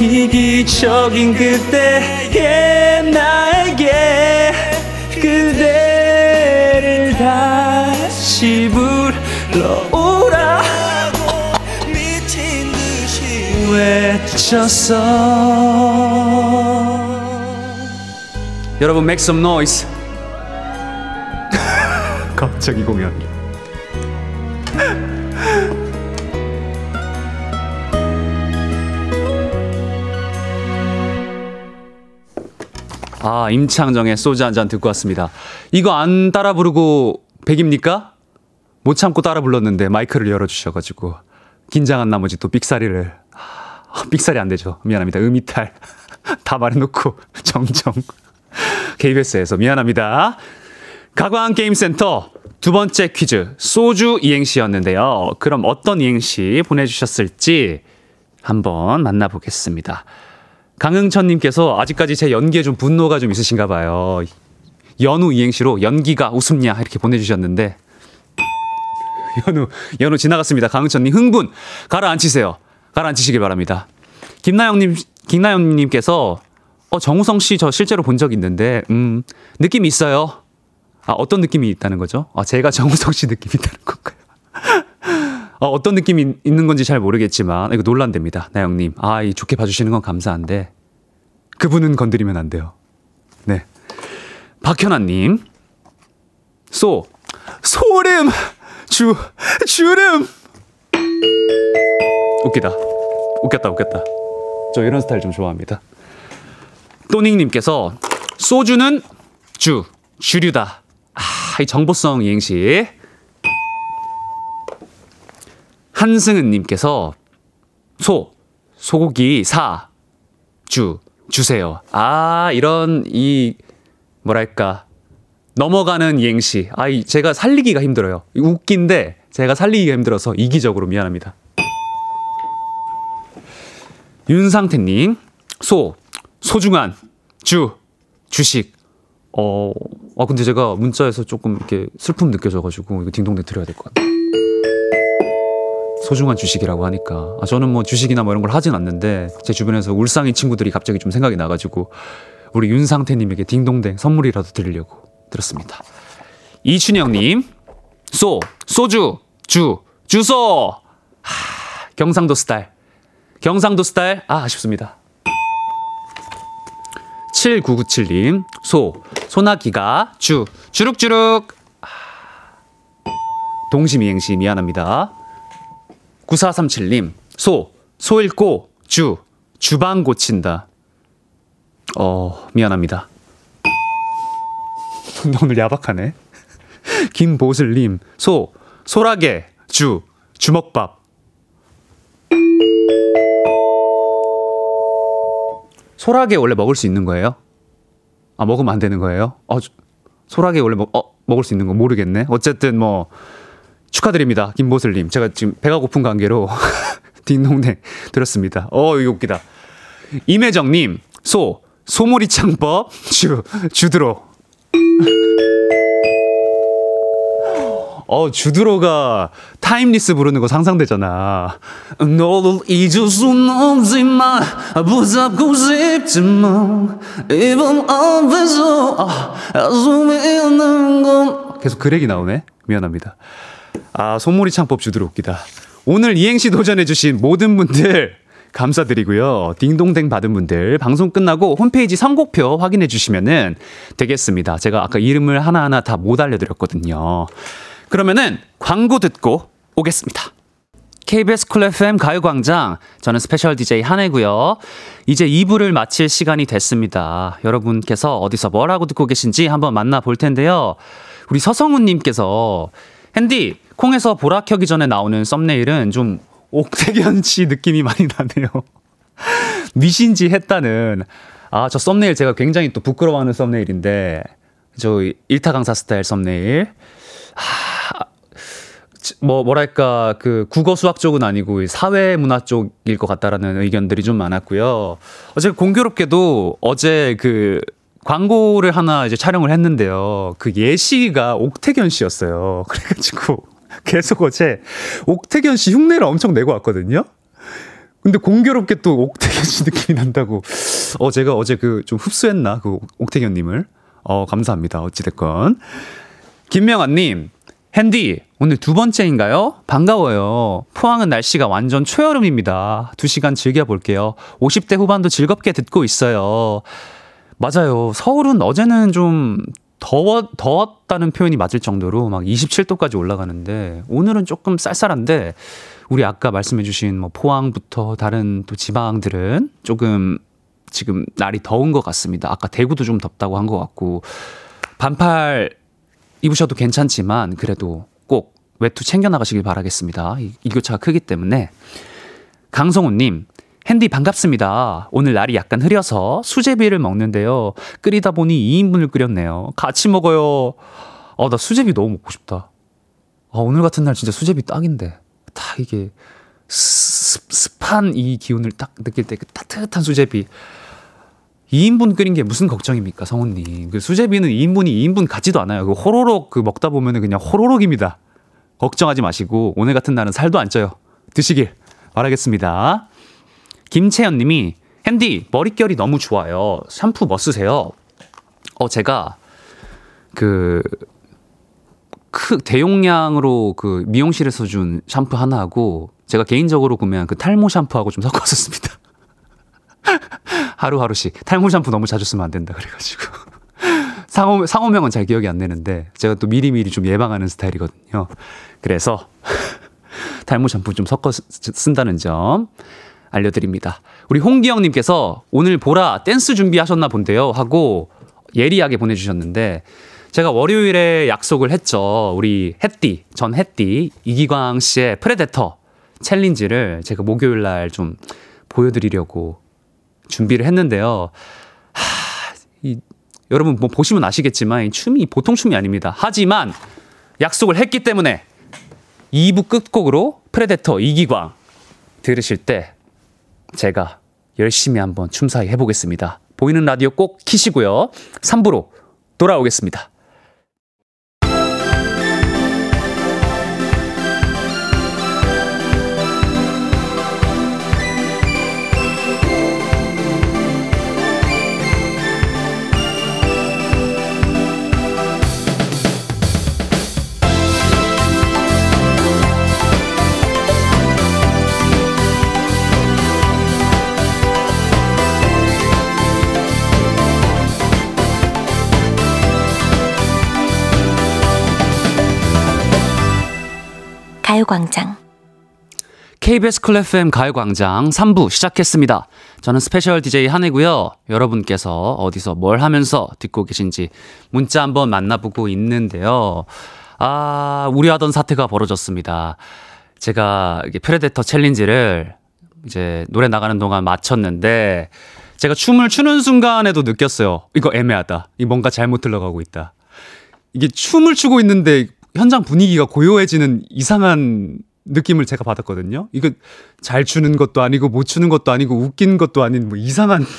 이기적인 그때의 나에게 그대를 다시 불 외쳤어. 여러분 make some noise. *laughs* 갑자기 공연. 아 임창정의 소주 한 잔 듣고 왔습니다. 이거 안 따라 부르고 백입니까? 못 참고 따라 불렀는데 마이크를 열어주셔가지고 긴장한 나머지 또 삑사리를 아, *laughs* 삑사리 안 되죠 미안합니다 음이탈 *laughs* 다 말해놓고 *laughs* 정정 KBS에서 미안합니다. 가광 게임센터 두 번째 퀴즈 소주 이행시였는데요. 그럼 어떤 이행시 보내주셨을지 한번 만나보겠습니다. 강흥천님께서 아직까지 제 연기에 좀 분노가 좀 있으신가 봐요. 연우 이행시로 연기가 웃음냐 이렇게 보내주셨는데 연우 연우 지나갔습니다. 강흥천님 흥분 가라앉히세요. 가라앉히시길 바랍니다. 김나영님 김나영님께서 어, 정우성 씨 저 실제로 본 적 있는데, 음, 느낌이 있어요. 아, 어떤 느낌이 있다는 거죠? 아, 제가 *laughs* 정우성 씨 느낌이 있다는 건가요? 어, 어떤 느낌이 있는 건지 잘 모르겠지만, 이거 논란됩니다. 나영님. 아, 이 좋게 봐주시는 건 감사한데, 그분은 건드리면 안 돼요. 네. 박현아님. 소. 소름! 주, 주름! 웃기다. 웃겼다, 웃겼다. 저 이런 스타일 좀 좋아합니다. 또닝님께서 소주는 주, 주류다. 아, 이 정보성 이행시. 한승은님께서 소, 소고기 사, 주, 주세요. 아, 이런 이 뭐랄까 넘어가는 이행시. 아, 이 제가 살리기가 힘들어요. 웃긴데 제가 살리기가 힘들어서 이기적으로 미안합니다. 윤상태님, 소, 소중한 주 주식. 어, 아 근데 제가 문자에서 조금 이렇게 슬픔 느껴져가지고 이거 딩동댕 드려야 될 것 같아요. 소중한 주식이라고 하니까 아 저는 뭐 주식이나 뭐 이런 걸 하진 않는데 제 주변에서 울상인 친구들이 갑자기 좀 생각이 나가지고 우리 윤상태님에게 딩동댕 선물이라도 드리려고 들었습니다. 이춘영님 소 소주 주 주소 하, 경상도 스타일 경상도 스타일 아 아쉽습니다. 7997님, 소, 소나기가, 주, 주룩주룩. 동심이행시 미안합니다. 9437님, 소, 소 읽고, 주, 주방 고친다. 어, 미안합니다. *laughs* 오늘 야박하네. *laughs* 김보슬님, 소, 소라게, 주, 주먹밥. 소라게 원래 먹을 수 있는 거예요? 아 먹으면 안 되는 거예요? 어, 소라게 원래 먹, 어, 먹을 수 있는 거 모르겠네. 어쨌든 뭐 축하드립니다, 김보슬님. 제가 지금 배가 고픈 관계로 *laughs* 딩동댕 들었습니다. 어 이거 웃기다. 임혜정님 소 소몰이 창법 주 주드로. *laughs* 어, 주드로가 Timeless 부르는 거 상상되잖아. 너를 잊을 순 없지만, 붙잡고 싶지만, 이번 앞에서, 아, 숨이 있는 건. 계속 그 lag이 나오네. 미안합니다. 아, 소몰이 창법 주드로 웃기다. 오늘 이행시 도전해주신 모든 분들, 감사드리고요. 딩동댕 받은 분들 방송 끝나고 홈페이지 선곡표 확인해 주시면은 되겠습니다. 제가 아까 이름을 하나하나 다 못 알려드렸거든요. 그러면은 광고 듣고 오겠습니다. KBS 쿨 FM 가요광장. 저는 special DJ 한해고요. 이제 2부를 마칠 시간이 됐습니다. 여러분께서 어디서 뭐라고 듣고 계신지 한번 만나볼 텐데요. 우리 서성훈님께서 핸디 콩에서 보라 켜기 전에 나오는 썸네일은 좀 옥태견 씨 느낌이 많이 나네요. *laughs* 미신지 했다는 아 저 썸네일 제가 굉장히 또 부끄러워하는 썸네일인데 저 일타 강사 스타일 썸네일 아, 뭐 뭐랄까 그 국어 수학 쪽은 아니고 사회 문화 쪽일 것 같다라는 의견들이 좀 많았고요. 어제 공교롭게도 어제 그 광고를 하나 이제 촬영을 했는데요. 그 예시가 옥태견 씨였어요. *laughs* 그래가지고 계속 어제 옥태견 씨 흉내를 엄청 내고 왔거든요. 근데 공교롭게 또 옥태견 씨 느낌이 난다고. 어, 제가 어제 그 좀 흡수했나? 그 옥태견님을. 어, 감사합니다. 어찌됐건. 김명환님, 핸디, 오늘 두 번째인가요? 반가워요. 포항은 날씨가 완전 초여름입니다. 두 시간 즐겨볼게요. 50대 후반도 즐겁게 듣고 있어요. 맞아요. 서울은 어제는 좀 더워, 더웠다는 표현이 맞을 정도로 막 27도까지 올라가는데 오늘은 조금 쌀쌀한데 우리 아까 말씀해주신 뭐 포항부터 다른 또 지방들은 조금 지금 날이 더운 것 같습니다. 아까 대구도 좀 덥다고 한 것 같고 반팔 입으셔도 괜찮지만 그래도 꼭 외투 챙겨 나가시길 바라겠습니다. 일교차가 크기 때문에 강성우님 핸디 반갑습니다. 오늘 날이 약간 흐려서 수제비를 먹는데요. 끓이다 보니 2인분을 끓였네요. 같이 먹어요. 어, 나 수제비 너무 먹고 싶다. 아, 오늘 같은 날 진짜 수제비 딱인데. 딱 이게 습, 습한 이 기운을 딱 느낄 때 그 따뜻한 수제비. 2인분 끓인 게 무슨 걱정입니까, 성훈님. 그 수제비는 2인분이 2인분 같지도 않아요. 그 호로록 그 먹다 보면은 그냥 호로록입니다. 걱정하지 마시고 오늘 같은 날은 살도 안 쪄요. 드시길 바라겠습니다. 김채연 님이 핸디 머릿결이 너무 좋아요. 샴푸 뭐 쓰세요? 어 제가 그 크, 대용량으로 그 미용실에서 준 샴푸 하나 하고 제가 개인적으로 구매한 그 탈모 샴푸하고 좀 섞었었습니다. 하루하루씩 탈모 샴푸 너무 자주 쓰면 안 된다 그래가지고 *laughs* 상호 상호명은 잘 기억이 안 나는데 제가 또 미리미리 좀 예방하는 스타일이거든요. 그래서 *laughs* 탈모 샴푸 좀 섞어 쓴다는 점 알려드립니다. 우리 홍기영님께서 오늘 보라 댄스 준비하셨나 본데요 하고 예리하게 보내주셨는데 제가 월요일에 약속을 했죠. 우리 햇디, 전 햇디, 이기광 씨의 Predator challenge를 제가 목요일 날 좀 보여드리려고 준비를 했는데요. 하, 이, 여러분 뭐 보시면 아시겠지만 이 춤이 보통 춤이 아닙니다. 하지만 약속을 했기 때문에 2부 끝곡으로 Predator 이기광 들으실 때 제가 열심히 한번 춤사위 해보겠습니다. 보이는 라디오 꼭 키시고요. 3부로 돌아오겠습니다. 가요광장. KBS 쿨 FM 가요광장 3부 시작했습니다. 저는 special DJ 한해고요. 여러분께서 어디서 뭘 하면서 듣고 계신지 문자 한번 만나보고 있는데요. 아, 우려하던 사태가 벌어졌습니다. 제가 이게 Predator challenge를 이제 노래 나가는 동안 마쳤는데 제가 춤을 추는 순간에도 느꼈어요. 이거 애매하다. 이 뭔가 잘못 흘러가고 있다. 이게 춤을 추고 있는데 현장 분위기가 고요해지는 이상한 느낌을 제가 받았거든요. 이거 잘 추는 것도 아니고 못 추는 것도 아니고 웃긴 것도 아닌 뭐 이상한 *laughs*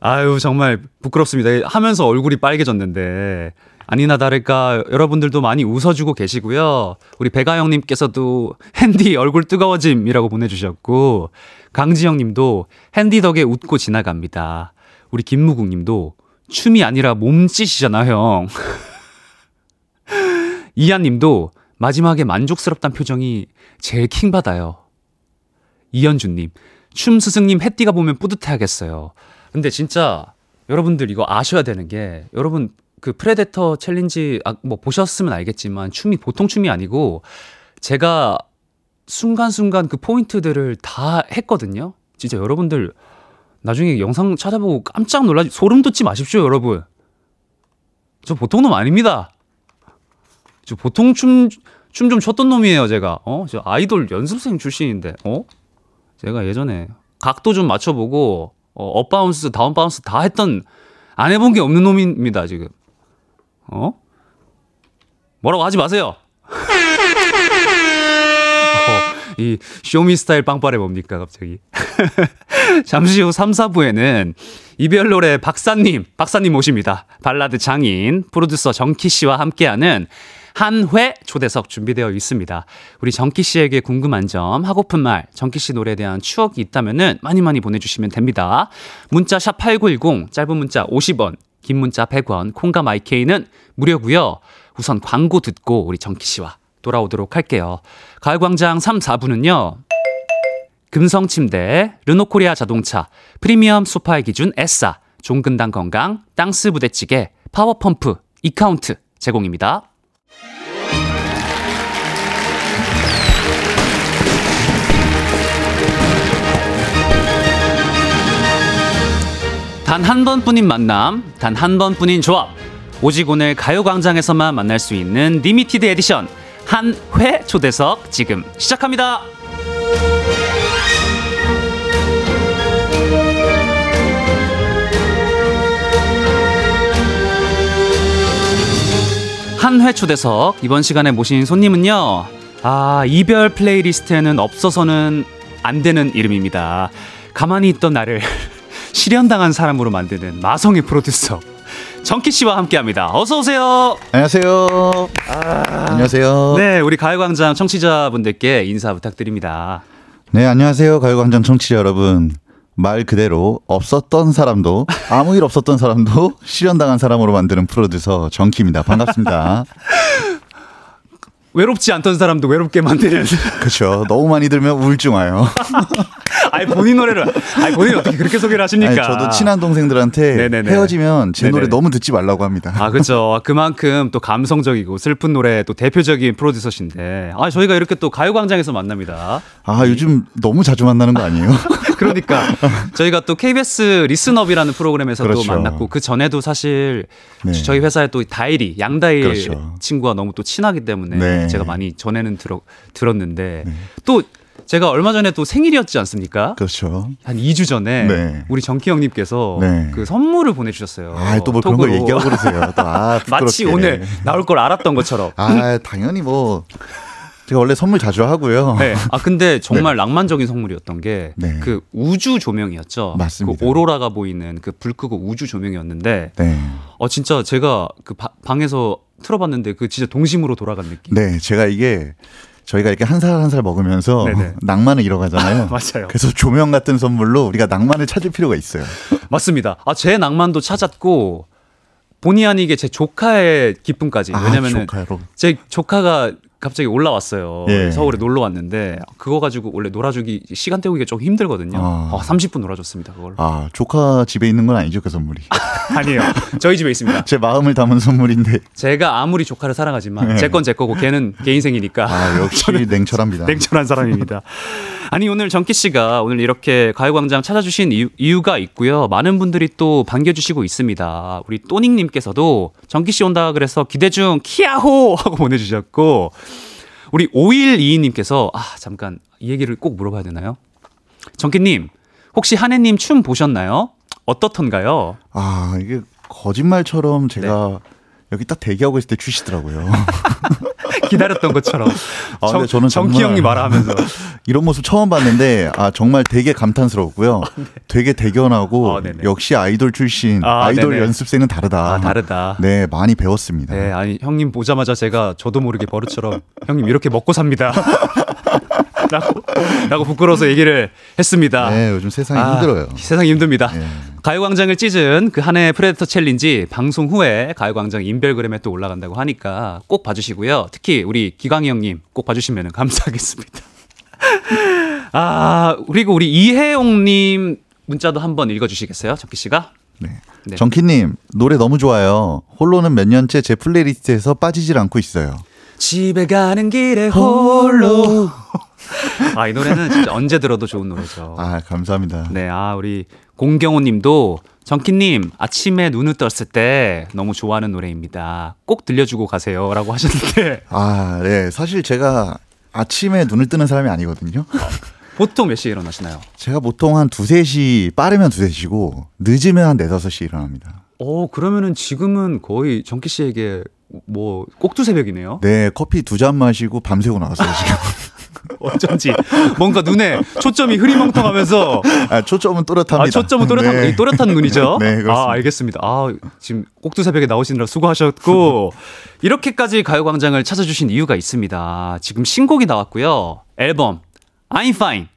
아유 정말 부끄럽습니다. 하면서 얼굴이 빨개졌는데 아니나 다를까 여러분들도 많이 웃어주고 계시고요. 우리 배가영님께서도 핸디 얼굴 뜨거워짐이라고 보내주셨고 강지영님도 한디 덕에 웃고 지나갑니다. 우리 김무국님도 춤이 아니라 몸짓이잖아 형. *laughs* 이한 님도 마지막에 만족스럽단 표정이 제일 킹받아요. 이현주님, 춤 스승님 햇디가 보면 뿌듯해하겠어요. 근데 진짜 여러분들 이거 아셔야 되는 게 여러분 그 Predator challenge 아, 뭐 보셨으면 알겠지만 춤이 보통 춤이 아니고 제가 순간순간 그 포인트들을 다 했거든요. 진짜 여러분들 나중에 영상 찾아보고 깜짝 놀라 소름 돋지 마십시오, 여러분. 저 보통 놈 아닙니다. 저 보통 춤 춤 좀 췄던 놈이에요, 제가. 어? 저 아이돌 연습생 출신인데. 어? 제가 예전에 각도 좀 맞춰 보고 어, up bounce, down bounce 다 했던 안 해본 게 없는 놈입니다 지금. 어? 뭐라고 하지 마세요. *laughs* 어, 이 쇼미 스타일 빵빠레 뭡니까 갑자기. *laughs* 잠시 후 3, 4부에는 이별 노래 박사님, 박사님 모십니다. 발라드 장인, 프로듀서 정키 씨와 함께하는 한회 초대석 준비되어 있습니다. 우리 정키 씨에게 궁금한 점, 하고픈 말, 정키 씨 노래에 대한 추억이 있다면은 많이 많이 보내주시면 됩니다. 문자 샵 #8910 짧은 문자 50원, 긴 문자 100원, 콩과 마이케이는 무료고요. 우선 광고 듣고 우리 정키 씨와 돌아오도록 할게요. 가요광장 3, 4부는요. 금성침대, 르노코리아 자동차, 프리미엄 소파의 기준 에싸, 종근당 건강, 땅스 부대찌개, 파워펌프, 이카운트 제공입니다. 단 한 번뿐인 만남, 단 한 번뿐인 조합. 오직 오늘 가요광장에서만 만날 수 있는 limited edition 한해 초대석 지금 시작합니다. 한해 초대석 이번 시간에 모신 손님은요. 아 이별 playlist에는 없어서는 안 되는 이름입니다. 가만히 있던 나를 *laughs* 실현당한 사람으로 만드는 마성의 프로듀서 정키 씨와 함께합니다. 어서 오세요. 안녕하세요. 안녕하세요. 네. 네, 우리 가요광장 청취자분들께 인사 부탁드립니다. 네, 안녕하세요. 가요광장 청취자 여러분. 말 그대로 없었던 사람도 아무 일 없었던 사람도 *laughs* 실현당한 사람으로 만드는 프로듀서 정키입니다. 반갑습니다. *laughs* 외롭지 않던 사람도 외롭게 만드는. *laughs* 그렇죠. 너무 많이 들면 우울증 와요. 아니 본인 노래를 아니 본인 어떻게 그렇게 소개를 하십니까? 아니, 저도 친한 동생들한테 네네네. 헤어지면 제 노래 네네. 너무 듣지 말라고 합니다. 아, 그렇죠. 그만큼 또 감성적이고 슬픈 노래 또 대표적인 프로듀서신데. 아, 저희가 이렇게 또 가요광장에서 만납니다. 아, 요즘 너무 자주 만나는 거 아니에요? 그러니까 저희가 또 KBS 리스너비라는 프로그램에서도 그렇죠. 만났고 그 전에도 사실 네. 저희 회사에 또 다이리 양다일 그렇죠. 친구가 너무 또 친하기 때문에 네. 제가 많이 전에는 들어, 들었는데 또 제가 얼마 전에 또 생일이었지 않습니까? 그렇죠. 한 2주 전에 네. 우리 정키 형님께서 네. 그 선물을 보내주셨어요. 아, 또뭐 그런 걸. 얘기하고 그러세요. 또, 아, *laughs* 마치. 오늘 나올 걸 알았던 것처럼. 아, 당연히 뭐 제가 원래 선물 자주 하고요. 네. 아 근데 *laughs* 정말 낭만적인 선물이었던 게그 네. 우주 조명이었죠. 맞습니다. 그 오로라가 보이는 그 불 끄고 우주 조명이었는데 네. 어 진짜 제가 그 바- 방에서 틀어봤는데 그 진짜 동심으로 돌아간 느낌. 네, 제가 이게 저희가 이렇게 한 살 한살 먹으면서 네네. *laughs* 낭만을 잃어가잖아요. *laughs* 맞아요. 그래서 조명 같은 선물로 우리가 낭만을 찾을 필요가 있어요. 맞습니다. 아 제 낭만도 찾았고 본의 아니게 제 조카의 기쁨까지. 아, 왜냐면은 조카로. 제 조카가 갑자기 올라왔어요. 예. 서울에 놀러 왔는데 그거 가지고 원래 놀아주기 시간 때우기가 좀 힘들거든요. 아. 어, 30분 놀아줬습니다. 그걸. 아, 조카 집에 있는 건 아니죠, 그 선물이. *laughs* 아니에요. 저희 집에 있습니다. 제 마음을 담은 선물인데. 제가 아무리 조카를 사랑하지만 네. 제건 제 거고 걔는 개인 생이니까 아, 역시 냉철합니다. 냉철한 사람입니다. 아니 오늘 정기 씨가 오늘 이렇게 가요광장 찾아주신 이유, 이유가 있고요. 많은 분들이 또 반겨주시고 있습니다. 우리 또닉님께서도 정기 씨 온다 그래서 기대 중 키야호 하고 보내주셨고 우리 5122님께서 아 잠깐 이 얘기를 꼭 물어봐야 되나요? 정기님 혹시 한혜님 춤 보셨나요? 어떻던가요? 아, 이게 거짓말처럼 제가 여기 딱 대기하고 있을 때 주시더라고요. *laughs* 기다렸던 것처럼. 아, 정, 저는 정키 형님 말하면서. *laughs* 이런 모습 처음 봤는데 아 정말 되게 감탄스러웠고요. 되게 대견하고 아. 역시 아이돌 출신 아, 네네. 연습생은 다르다. 아, 다르다. 네, 많이 배웠습니다. 네, 아니 형님 보자마자 제가 저도 모르게 버릇처럼 형님 이렇게 먹고 삽니다. *laughs* 라고, 라고 부끄러워서 얘기를 했습니다. 네, 요즘 세상이 아, 힘들어요. 세상이 힘듭니다. 예. 가요광장을 찢은 그 한해의 Predator challenge 방송 후에 가요광장 인별그램에 또 올라간다고 하니까 꼭 봐주시고요. 특히 우리 기광이 형님 꼭 봐주시면 감사하겠습니다. *laughs* 아 그리고 우리 이혜용님 문자도 한번 읽어주시겠어요, 정키 씨가? 네. 네. 정키님 노래 너무 좋아요. 홀로는 몇 년째 제 playlist에서 빠지질 않고 있어요. 집에 가는 길에 홀로. 아 이 노래는 진짜 언제 들어도 좋은 노래죠. 아 감사합니다. 네, 아 우리 공경호 님도 정키님 아침에 눈을 떴을 때 너무 좋아하는 노래입니다. 꼭 들려주고 가세요 라고 하셨는데 아, 네. 사실 제가 아침에 눈을 뜨는 사람이 아니거든요. 보통 몇 시에 일어나시나요? 제가 보통 한 두세 시 빠르면 두세 시고 늦으면 한 네다섯 시 일어납니다. 어 그러면은 지금은 거의 정키 씨에게 뭐 꼭두 새벽이네요. 네, 커피 두 잔 마시고 밤새고 나왔어요, 지금. *laughs* *laughs* 어쩐지 뭔가 눈에 초점이 흐리멍텅하면서 아, 초점은 또렷합니다. 아, 초점은 또렷한, 네. 이 또렷한 눈이죠? *laughs* 네, 그렇습니다. 아, 알겠습니다. 아, 지금 꼭두 새벽에 나오시느라 수고하셨고, *laughs* 이렇게까지 가요광장을 찾아주신 이유가 있습니다. 지금 신곡이 나왔고요. 앨범, I'm Fine.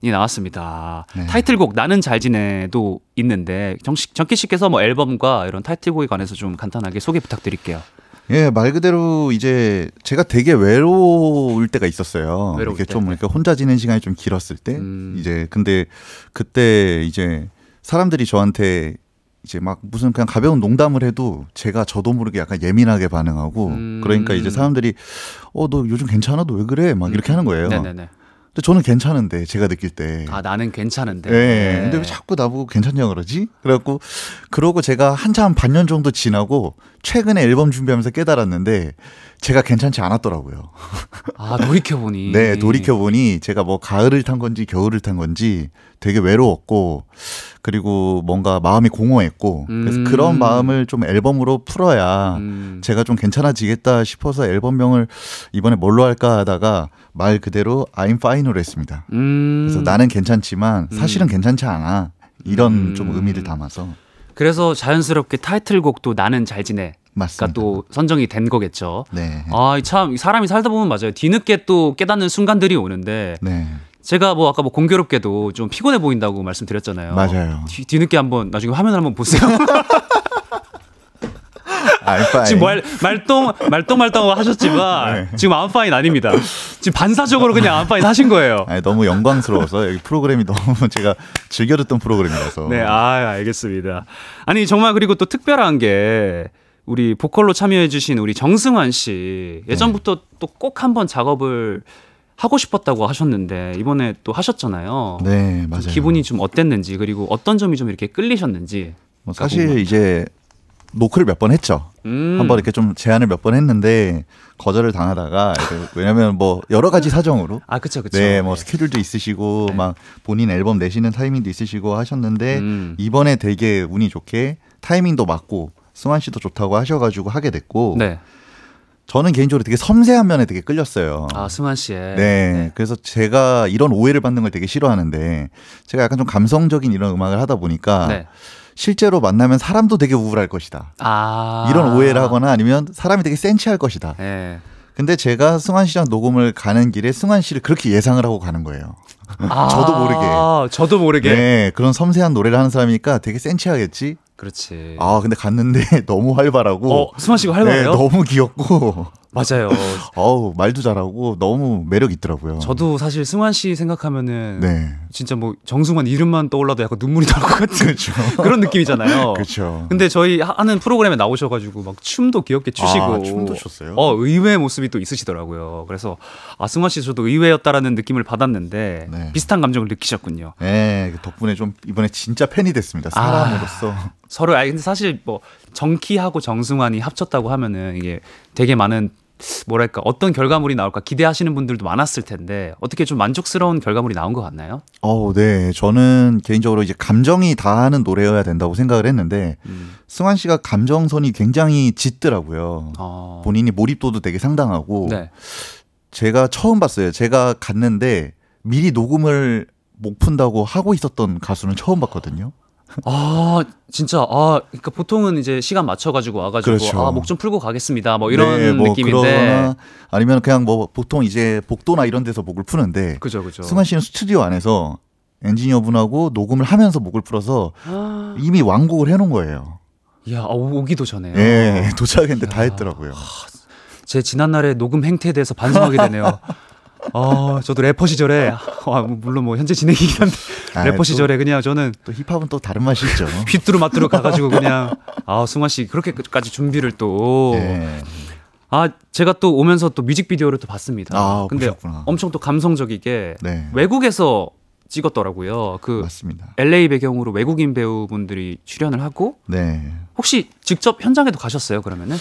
이 나왔습니다. 네. 타이틀곡 나는 잘 지내도 있는데 정식 정기 씨께서 뭐 앨범과 이런 타이틀곡에 관해서 좀 간단하게 소개 부탁드릴게요. 예, 말 그대로 이제 제가 되게 외로울 때가 있었어요. 외로울 이렇게 때, 좀 네. 이렇게 혼자 지낸 시간이 좀 길었을 때 음. 이제 근데 그때 이제 사람들이 저한테 이제 막 무슨 그냥 가벼운 농담을 해도 제가 저도 모르게 약간 예민하게 반응하고 음. 그러니까 이제 사람들이 어 너 요즘 괜찮아? 너 왜 그래? 막 이렇게 하는 거예요. 네네네. 근데 저는 괜찮은데 제가 느낄 때 아, 나는 괜찮은데. 네. 근데 왜 자꾸 나보고 괜찮냐 그러지? 그래갖고 그러고 제가 한참 반년 정도 지나고 최근에 앨범 준비하면서 깨달았는데 제가 괜찮지 않았더라고요. 아, 돌이켜보니. *laughs* 네, 돌이켜 보니 제가 뭐 가을을 탄 건지 겨울을 탄 건지 되게 외로웠고 그리고 뭔가 마음이 공허했고 그래서 음. 그런 마음을 좀 앨범으로 풀어야 음. 제가 좀 괜찮아지겠다 싶어서 앨범명을 이번에 뭘로 할까 하다가 말 그대로 I'm Fine으로 했습니다. 음. 그래서 나는 괜찮지만 사실은 괜찮지 않아. 이런 음. 좀 의미를 담아서 그래서 자연스럽게 타이틀곡도 나는 잘 지내. 가 맞습니다. 또 선정이 된 거겠죠. 네. 아, 참 사람이 살다 보면 맞아요. 뒤늦게 또 깨닫는 순간들이 오는데 네. 제가 뭐 아까 뭐 공교롭게도 좀 피곤해 보인다고 말씀드렸잖아요. 맞아요. 뒤, 뒤늦게 한번 나중에 화면을 한번 보세요. *laughs* 지금 말, 말똥 말똥 말똥 하셨지만 네. 지금 암파인 아닙니다. 지금 반사적으로 그냥 암파인 하신 거예요. 아니, 너무 영광스러워서 여기 프로그램이 너무 *laughs* 제가 즐겨 듣던 프로그램이라서. 네, 아, 알겠습니다. 아니, 정말 그리고 또 특별한 게 우리 보컬로 참여해주신 우리 정승환 씨 예전부터 또꼭 한번 작업을 하고 싶었다고 하셨는데 이번에 또 하셨잖아요. 네, 맞아요. 기분이 좀 어땠는지 그리고 어떤 점이 좀 이렇게 끌리셨는지. 뭐 사실 이제 노크를 몇 번 했죠. 음. 한번 이렇게 좀 제안을 몇 번 했는데 거절을 당하다가 *laughs* 왜냐면 뭐 여러 가지 사정으로 아, 그쵸, 그쵸. 네, 뭐 스케줄도 있으시고 막 본인 앨범 내시는 타이밍도 있으시고 하셨는데 음. 이번에 되게 운이 좋게 타이밍도 맞고 승환 씨도 좋다고 하셔가지고 하게 됐고 네. 저는 개인적으로 되게 섬세한 면에 되게 끌렸어요. 아, 승환 씨의. 네. 그래서 제가 이런 오해를 받는 걸 되게 싫어하는데 제가 약간 좀 감성적인 이런 음악을 하다 보니까 네. 실제로 만나면 사람도 되게 우울할 것이다. 아. 이런 오해를 하거나 아니면 사람이 되게 센치할 것이다. 네. 근데 제가 승환 씨랑 녹음을 가는 길에 승환 씨를 그렇게 예상을 하고 가는 거예요. 아, 저도 모르게. 저도 모르게. 네, 그런 섬세한 노래를 하는 사람이니까 되게 센치하겠지. 그렇지. 아, 근데 갔는데 *laughs* 너무 활발하고. 어, 승환 씨가 네, 활발해요? 너무 귀엽고. *laughs* 맞아요. 어우, 말도 잘하고 너무 매력 있더라고요. 저도 사실 승환 씨 생각하면은 네. 진짜 뭐 정승환 이름만 떠올라도 약간 눈물이 날 것 같은 그렇죠. *laughs* 그런 느낌이잖아요. 그렇죠. 근데 저희 하- 하는 프로그램에 나오셔가지고 막 춤도 귀엽게 추시고, 아, 춤도 췄어요? 어 의외의 모습이 또 있으시더라고요. 그래서 아 승환 씨 저도 의외였다라는 느낌을 받았는데 네. 비슷한 감정을 느끼셨군요. 네, 덕분에 좀 이번에 진짜 팬이 됐습니다. 사람으로서. 서로 아 근데 사실 뭐 정키하고 정승환이 합쳤다고 하면은 이게 되게 많은 뭐랄까 어떤 결과물이 나올까 기대하시는 분들도 많았을 텐데 어떻게 좀 만족스러운 결과물이 나온 것 같나요? 어, 네. 저는 개인적으로 이제 감정이 다하는 노래여야 된다고 생각을 했는데 음. 승환 씨가 감정선이 굉장히 짙더라고요. 어. 본인이 몰입도도 되게 상당하고 네. 제가 처음 봤어요. 제가 갔는데 미리 녹음을 못 푼다고 하고 있었던 가수는 처음 봤거든요. 아 진짜 아 그러니까 보통은 이제 시간 맞춰가지고 와가지고 그렇죠. 아목 좀 풀고 가겠습니다 뭐 이런 네, 뭐 느낌인데 아니면 그냥 뭐 보통 이제 복도나 이런 데서 목을 푸는데 그죠 그죠. 승환 씨는 스튜디오 안에서 엔지니어분하고 녹음을 하면서 목을 풀어서 아, *gasps* 이미 완곡을 해놓은 거예요. 야 아, 오- 오기도 전에요. 예, *laughs* 도착했는데 다 했더라고요. 제 지난날의 녹음 행태에 대해서 반성하게 되네요. *laughs* 아 저도 래퍼 시절에 아, 물론 뭐 현재 진행이긴 한데 아, 래퍼 또- 시절에 그냥 저는 또 힙합은 또 다른 맛이 있죠. *laughs* 휘뚜루 마뚜루 가가지고 그냥 아 승환 씨 그렇게까지 준비를 또 예. 아 제가 또 오면서 또 뮤직비디오를 또 봤습니다. 아, 근데 보셨구나. 엄청 또 감성적이게 네. 외국에서 찍었더라고요. 그 맞습니다. LA 배경으로 외국인 배우분들이 출연을 하고 네. 혹시 직접 현장에도 가셨어요? 그러면은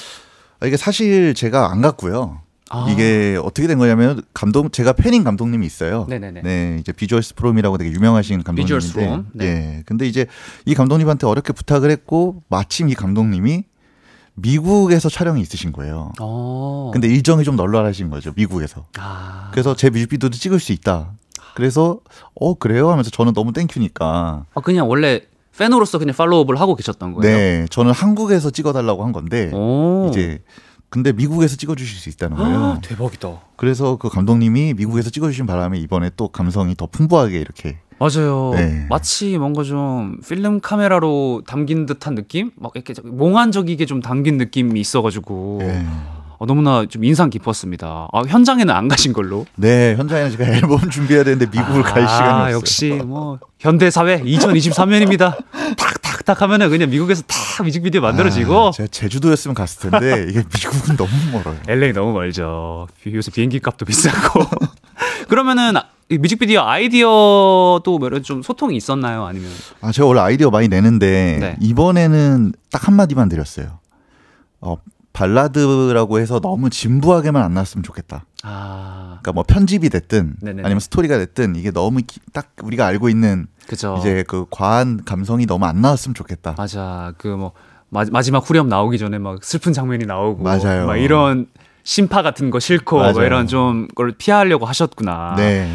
아, 이게 사실 제가 안 갔고요. 아. 이게 어떻게 된 거냐면 감독 제가 팬인 감독님이 있어요. 네네네. 네, 이제 Visuals From이라고 되게 유명하신 감독님인데, From, 네. 예. 근데 이제 이 감독님한테 어렵게 부탁을 했고 마침 이 감독님이 미국에서 촬영이 있으신 거예요. 어. 근데 일정이 좀 널널하신 거죠, 미국에서. 아. 그래서 제 뮤직비디오도 찍을 수 있다. 그래서 어 그래요 하면서 저는 너무 thank you니까 아, 그냥 원래 팬으로서 그냥 follow-up을 하고 계셨던 거예요. 네 저는 한국에서 찍어달라고 한 건데 오. 이제 근데 미국에서 찍어주실 수 있다는 거예요. 아, 대박이다. 그래서 그 감독님이 미국에서 찍어주신 바람에 이번에 또 감성이 더 풍부하게 이렇게 맞아요. 네. 마치 뭔가 좀 필름 카메라로 담긴 듯한 느낌? 막 이렇게 몽환적이게 좀 담긴 느낌이 있어가지고 예. 어, 너무나 좀 인상 깊었습니다. 아, 현장에는 안 가신 걸로. 네 현장에는 제가 앨범 준비해야 되는데 미국을 갈 아, 시간이 없어요. 역시 뭐 현대 사회 2023년입니다. 탁탁탁 하면은 그냥 미국에서 탁 뮤직비디오 만들어지고 아, 제가 제주도였으면 갔을 텐데 이게 미국은 너무 멀어요. LA 너무 멀죠. 요새 비행기 값도 비싸고. *laughs* 그러면은 이 뮤직비디오 아이디어도 뭐좀 소통이 있었나요? 아니면 아 제가 원래 아이디어 많이 내는데 네. 이번에는 딱 한마디만 드렸어요. 어 발라드라고 해서 너무 진부하게만 안 나왔으면 좋겠다. 아 그러니까 뭐 편집이 됐든 네네네. 아니면 스토리가 됐든 이게 너무 기- 딱 우리가 알고 있는 그죠. 이제 그 과한 감성이 너무 안 나왔으면 좋겠다. 맞아. 그뭐 마지막 후렴 나오기 전에 막 슬픈 장면이 나오고 맞아요. 막 이런 심파 같은 거 싫고 뭐 맞아요. 이런 좀걸 피하려고 하셨구나. 네.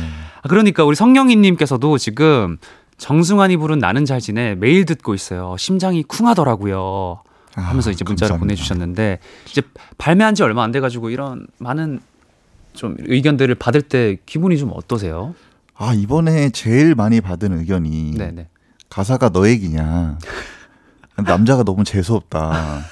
아, 그러니까 우리 성영이님께서도 지금 정승환이 부른 나는 잘 지내 매일 듣고 있어요. 심장이 쿵하더라고요. 하면서 아, 이제 문자를 감사합니다. 보내주셨는데 이제 발매한 지 얼마 안 돼가지고 이런 많은 좀 의견들을 받을 때 기분이 좀 어떠세요? 아 이번에 제일 많이 받은 의견이 네네. 가사가 너 얘기냐. 남자가 너무 재수 없다.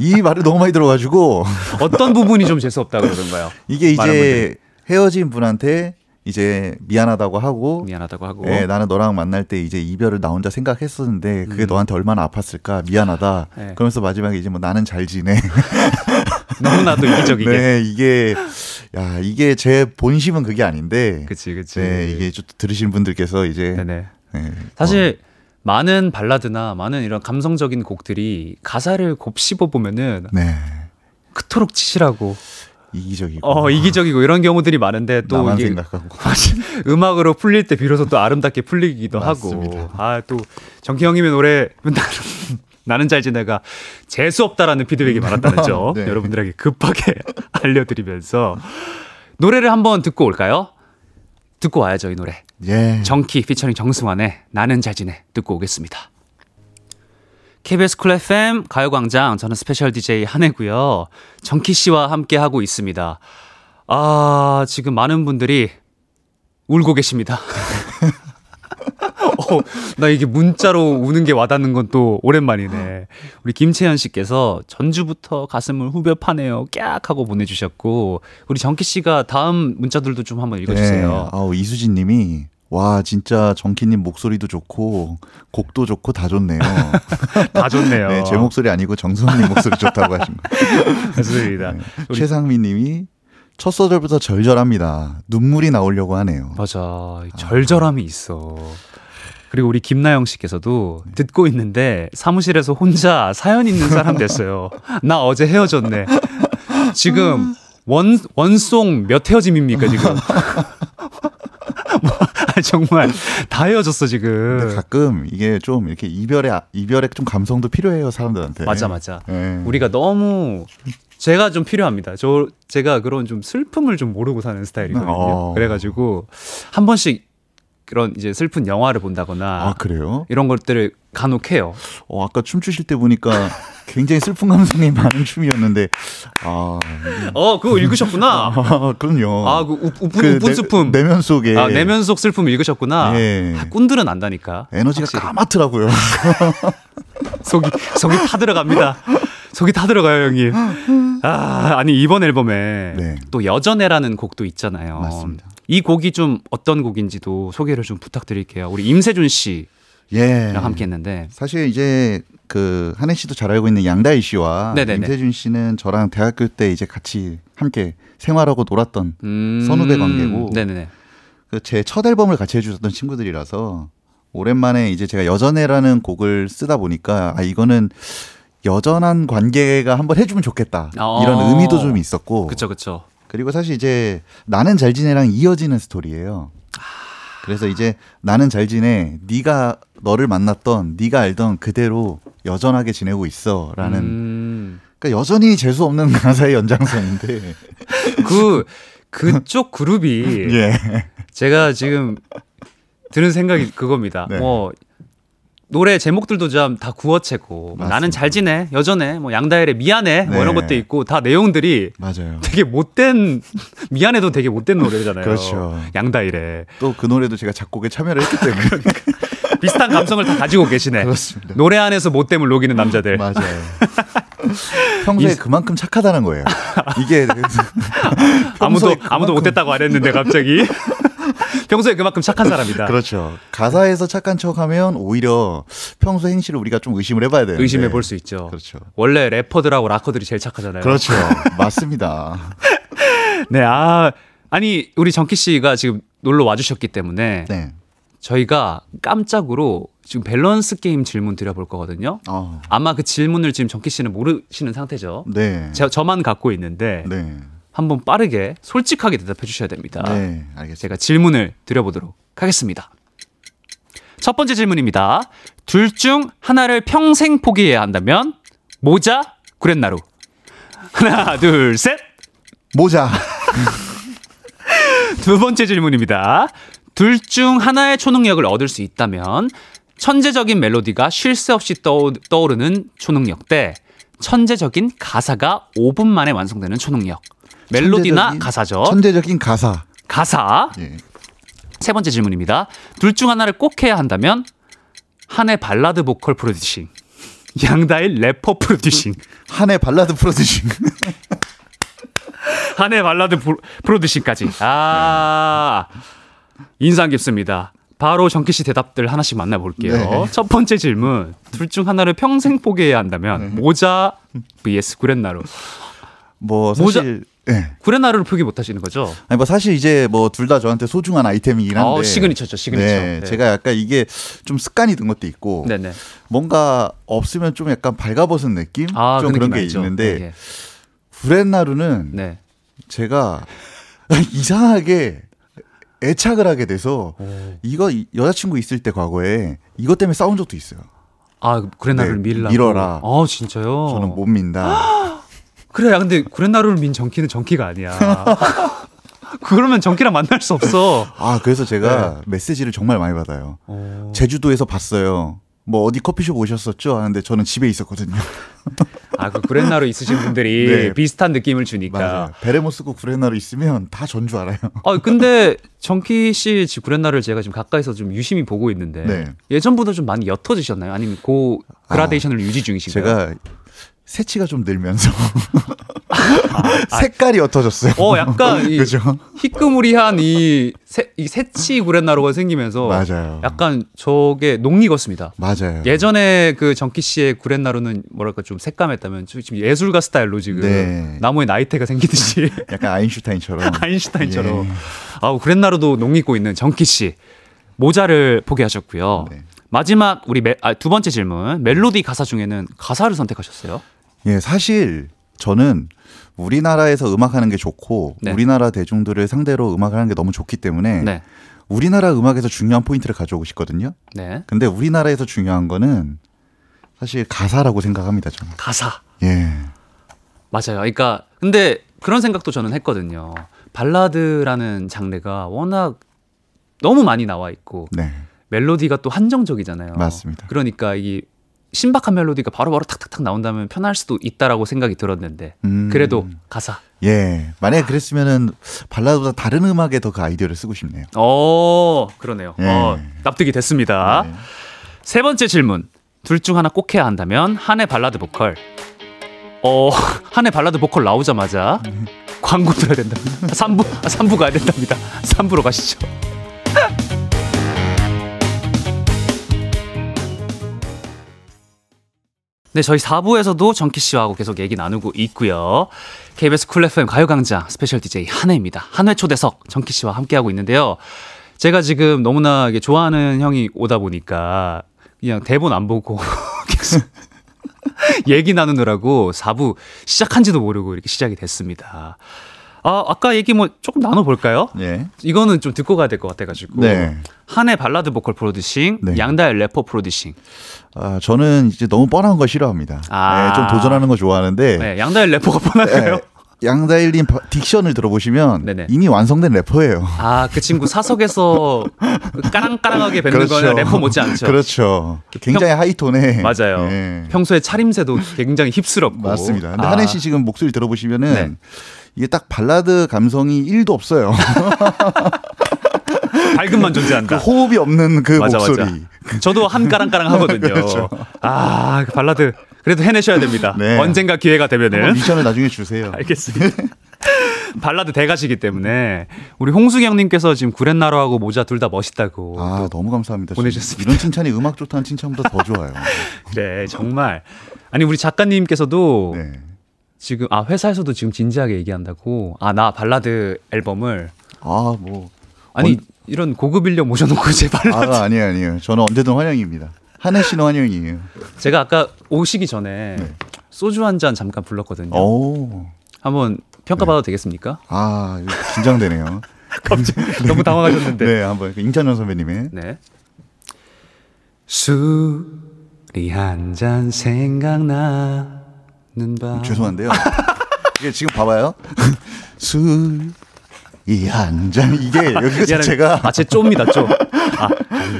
이 말을 너무 많이 들어가지고 어떤 부분이 좀 재수 없다 그러던가요? *laughs* 이게 이제 헤어진 분한테 이제 미안하다고 하고 미안하다고 하고. 예, 나는 너랑 만날 때 이제 이별을 나 혼자 생각했었는데 그게 음. 너한테 얼마나 아팠을까 미안하다. 네. 그러면서 마지막에 이제 뭐 나는 잘 지내. *laughs* 너무나도 이기적이게. 네, 이게 야 이게 제 본심은 그게 아닌데. 그치 그치. 네, 이게 좀 들으시는 분들께서 이제 네네. 네, 사실 많은 발라드나 많은 이런 감성적인 곡들이 가사를 곱씹어 보면은 어, 네 그토록 치실하고 이기적이고 어 이기적이고 이런 경우들이 많은데 또 나만 이게 생각하고 *laughs* 음악으로 풀릴 때 비로소 또 아름답게 풀리기도. 하고 아 또 정기 형님의 노래 *laughs* 나는, 나는 잘 지내가 재수 없다라는 피드백이 많았다는 점 *laughs* 네. 여러분들에게 급하게 알려드리면서 노래를 한번 듣고 올까요? 듣고 와야죠 이 노래 예. 정키 피처링 정승환의 나는 잘 지내 듣고 오겠습니다. KBS 쿨 FM 가요광장 저는 special DJ 한해고요. 정키 씨와 함께 하고 있습니다. 아 지금 많은 분들이 울고 계십니다. *laughs* 어, 나 이게 문자로 우는 게 와닿는 건 또 오랜만이네. 우리 김채연 씨께서 전주부터 가슴을 후벼 파네요. 깍 하고 보내주셨고 우리 정키 씨가 다음 문자들도 좀 한번 읽어주세요. 네. 아우 이수진 님이 와 진짜 정키님 목소리도 좋고 곡도 좋고 다 좋네요. *laughs* 다 좋네요. 네, 제 목소리 아니고 정수님 목소리 좋다고 하신 거예요. *laughs* 맞습니다. 네. 우리- 최상민 님이 첫 소절부터 절절합니다. 눈물이 나오려고 하네요. 맞아. 절절함이 있어. 그리고 우리 김나영 씨께서도 듣고 있는데 사무실에서 혼자 사연 있는 사람 됐어요. *laughs* 나 어제 헤어졌네. 지금 원 원송 몇 헤어짐입니까 지금? 정말 다 헤어졌어 근데 지금. 가끔 이게 좀 이렇게 이별의 아- 이별의 좀 감성도 필요해요 사람들한테. 맞아 맞아. 예. 우리가 너무 제가 좀 필요합니다. 저 제가 그런 좀 슬픔을 좀 모르고 사는 스타일이거든요. 어. 그래가지고 한 번씩 그런 이제 슬픈 영화를 본다거나 아 그래요? 이런 것들을 간혹 해요. 어, 아까 춤추실 때 보니까 굉장히 슬픈 감성이 *laughs* 많은 춤이었는데 아, 어 그거 읽으셨구나. *laughs* 아 그럼요. 아, 그 우- 우픈 그 우픈 내- 슬픔. 내면 속에 아, 내면 속 슬픔 읽으셨구나. 예. 아, 꾼들은 안다니까. 에너지가 확실히. 까맣더라고요. *laughs* 속이 속이 타 들어갑니다. 속이 타 들어가요, 형님. 아, 아니 이번 앨범에 네. 또 여전해라는 곡도 있잖아요. 맞습니다. 이 곡이 좀 어떤 곡인지도 소개를 좀 부탁드릴게요. 우리 임세준 씨랑 예. 함께 했는데. 사실 이제 그 한혜 씨도 잘 알고 있는 양다희 씨와 네네네. 임세준 씨는 저랑 대학교 때 이제 같이 함께 생활하고 놀았던 음, 선후배 관계고. 그 제 첫 앨범을 같이 해주셨던 친구들이라서 오랜만에 이제 제가 여전해라는 곡을 쓰다 보니까 아 이거는 여전한 관계가 한번 해주면 좋겠다 어. 이런 의미도 좀 있었고 그쵸 그쵸. 그리고 사실 이제 나는 잘 지내랑 이어지는 스토리예요. 그래서 이제 나는 잘 지내 네가 너를 만났던 네가 알던 그대로 여전하게 지내고 있어라는 음, 그러니까 여전히 재수 없는 가사의 연장선인데 *laughs* 그 그쪽 그룹이 *laughs* 예 제가 지금 드는 생각이 그겁니다. 네. 뭐 노래 제목들도 좀다 구어체고 뭐 맞습니다. 나는 잘 지내 여전해 뭐 양다일의 미안해 뭐 네. 이런 것도 있고 다 내용들이 맞아요. 되게 못된 *laughs* 미안해도 되게 못된 노래잖아요. 그렇죠. 양다일의 또 그 노래도 제가 작곡에 참여를 했기 때문에 *laughs* 비슷한 감성을 다 가지고 계시네. 그렇습니다. 노래 안에서 못됨을 녹이는 남자들. 맞아요. 평소에 이- 그만큼 착하다는 거예요. 이게 *laughs* 아무도 아무도 그만큼- 못됐다고 안 했는데 갑자기 *laughs* 평소에 그만큼 착한 사람이다. 그렇죠. 가사에서 착한 척하면 오히려 평소 행실을 우리가 좀 의심을 해봐야 돼요. 의심해 볼 수 있죠. 그렇죠. 원래 래퍼들하고 락커들이 제일 착하잖아요. 그렇죠. *laughs* 맞습니다. 네, 아 아니 우리 정키 씨가 지금 놀러 와주셨기 때문에 네. 저희가 깜짝으로 지금 밸런스 게임 질문 드려볼 거거든요. 어, 아마 그 질문을 지금 정키 씨는 모르시는 상태죠. 네. 저, 저만 갖고 있는데 네. 한번 빠르게 솔직하게 대답해 주셔야 됩니다. 네. 알겠습니다. 제가 질문을 드려보도록 하겠습니다. 첫 번째 질문입니다. 둘 중 하나를 평생 포기해야 한다면 모자, 구렛나루. 하나, 둘, 셋. 모자. *laughs* 두 번째 질문입니다. 둘 중 하나의 초능력을 얻을 수 있다면 천재적인 멜로디가 쉴 새 없이 떠오- 떠오르는 초능력 대 천재적인 가사가 5분 만에 완성되는 초능력. 멜로디나 천재적인- 가사죠. 천재적인 가사. 가사. 예. 세 번째 질문입니다. 둘 중 하나를 꼭 해야 한다면 한해 발라드 보컬 프로듀싱, 양다일 래퍼 프로듀싱, 한해 발라드 프로듀싱. *laughs* 한해 발라드 프로- 프로듀싱까지. 아 인상 깊습니다. 바로 정키 씨 대답들 하나씩 만나볼게요. 네. 첫 번째 질문. 둘 중 하나를 평생 포기해야 한다면 모자 vs 구렛나루. 뭐 모자- 사실 예. 구렛나루를 포기 못 하시는 거죠? 아니 뭐 사실 이제 뭐 둘 다 저한테 소중한 아이템이긴 한데. 어, 시그니처죠, 시그니처. 네, 네. 제가 약간 이게 좀 습관이 든 것도 있고 네네. 뭔가 없으면 좀 약간 발가벗은 느낌? 아, 좀 그 그런 게 알죠? 있는데 네, 예. 브렛나루는 네. 제가 *laughs* 이상하게 애착을 하게 돼서 이거 이- 여자친구 있을 때 과거에 이것 때문에 싸운 적도 있어요. 아 구렛나루를 네, 밀라고. 밀어라. 아 진짜요? 저는 못 민다. *laughs* 그래, 야, 근데 구렛나루를 민 정키는 정키가 아니야. *laughs* 그러면 정키랑 만날 수 없어. 아 그래서 네. 제가 메시지를 정말 많이 받아요. 어. 제주도에서 봤어요. 뭐 어디 커피숍 오셨었죠? 하는데 저는 집에 있었거든요. *laughs* 아, 그 구렛나루 있으신 분들이 *laughs* 네. 비슷한 느낌을 주니까. 맞아요. 베레모스고 구레나루 있으면 다 전 줄 알아요. 아, 근데 정키 씨 지- 구렛나루를 제가 지금 가까이서 좀 유심히 보고 있는데 네. 예전보다 좀 많이 옅어지셨나요? 아니면 그 그라데이션을 유지 중이신가요? 제가 새치가 좀 늘면서 *laughs* 색깔이 옅어졌어요. 어, 약간 *laughs* 이 그죠? 희끄무리한 이, 새, 이 새치 구렛나루가 생기면서 맞아요. 약간 저게 농익었습니다. 맞아요. 예전에 그 정키 씨의 구렛나루는 뭐랄까 좀 색감했다면 지금 예술가 스타일로 지금 네. 나무에 나이테가 생기듯이 *laughs* 약간 아인슈타인처럼. 아인슈타인처럼 예. 아우 구렛나루도 농익고 있는 정키 씨 모자를 포기하셨고요. 네. 마지막 우리 멜- 아, 두 번째 질문 멜로디 가사 중에는 가사를 선택하셨어요. 예, 사실 저는 우리나라에서 음악하는 게 좋고 네. 우리나라 대중들을 상대로 음악하는 게 너무 좋기 때문에 네. 우리나라 음악에서 중요한 포인트를 가져오고 싶거든요. 네. 근데 우리나라에서 중요한 거는 사실 가사라고 생각합니다. 저는. 가사. 예. 맞아요. 그러니까 근데 그런 생각도 저는 했거든요. 발라드라는 장르가 워낙 너무 많이 나와 있고 네. 멜로디가 또 한정적이잖아요. 맞습니다. 그러니까 이 신박한 멜로디가 바로 바로 탁탁탁 나온다면 편할 수도 있다라고 생각이 들었는데 음. 그래도 가사. 예. 만약에 그랬으면은 발라드보다 다른 음악에 더 그 아이디어를 쓰고 싶네요. 어, 그러네요. 예. 어, 납득이 됐습니다. 네. 세 번째 질문. 둘 중 하나 꼭 해야 한다면 한해 발라드 보컬. 어, *laughs* 한해 발라드 보컬 나오자마자 광고 들어야 된답니다. 3부, 3부 가야 된답니다. 3부로 가시죠. 네, 저희 4부에서도 정키 씨와 고 계속 얘기 나누고 있고요. KBS 쿨 FM 가요광장 스페셜 DJ 한해입니다. 한해 초대석 정키 씨와 함께하고 있는데요. 제가 지금 너무나 좋아하는 형이 오다 보니까 그냥 대본 안 보고 *laughs* 계속 얘기 나누느라고 4부 시작한지도 모르고 이렇게 시작이 됐습니다. 아, 아까 얘기 뭐 조금 나눠볼까요? 예. 이거는 좀 듣고 가야 될 것 같아가지고. 네. 한해 발라드 보컬 프로듀싱, 네. 양다일 래퍼 프로듀싱. 아, 저는 이제 너무 뻔한 거 싫어합니다. 아. 예, 좀 도전하는 거 좋아하는데 네, 양다일 래퍼가 뻔할까요? 예, 양다일님 바- 딕션을 들어보시면 네네. 이미 완성된 래퍼예요. 아, 그 친구 사석에서 그 *laughs* 까랑까랑하게 뱉는 거는 래퍼 못지 않죠. 그렇죠. 굉장히 하이톤에 맞아요. 예. 평소에 차림새도 굉장히 힙스럽고. 맞습니다. 근데 아, 한혜 씨 지금 목소리 들어보시면은 네. 이게 딱 발라드 감성이 1도 없어요. *laughs* 밝음만 그 존재한다. 호흡이 없는 그 맞아, 목소리. 맞아. 저도 한 까랑까랑 하거든요. *laughs* 그렇죠. 아, 그 발라드 그래도 해내셔야 됩니다. 네. 언젠가 기회가 되면은. 미션을 나중에 주세요. 알겠습니다. *laughs* 발라드 대가시기 때문에 우리 홍수기 형님께서 지금 구렛나루하고 모자 둘 다 멋있다고. 아 너무 감사합니다. 보내주셨습니다. 이런 칭찬이 음악 좋다는 칭찬보다 더 좋아요. 네, 정말. 아니 우리 작가님께서도 네. 지금 아 회사에서도 지금 진지하게 얘기한다고. 아 나 발라드 앨범을 아 뭐. 아니 언- 이런 고급 인력 모셔놓고 제 발라드. 아 아니에요 아니에요. 저는 언제든 환영입니다. 한혜 씨는 환영이에요. 제가 아까 오시기 전에 네. 소주 한 잔 잠깐 불렀거든요. 오. 한번 평가받아도 되겠습니까? 아 긴장되네요. *laughs* 너무 당황하셨는데. 네 한번 임찬원 선배님의 네. 술이 한 잔 생각나는 밤. 죄송한데요. 이게 지금 봐봐요. *laughs* 술 이 한 잔 이게 여기 자체가 아제 쪼입니다 쪼. *laughs* 아,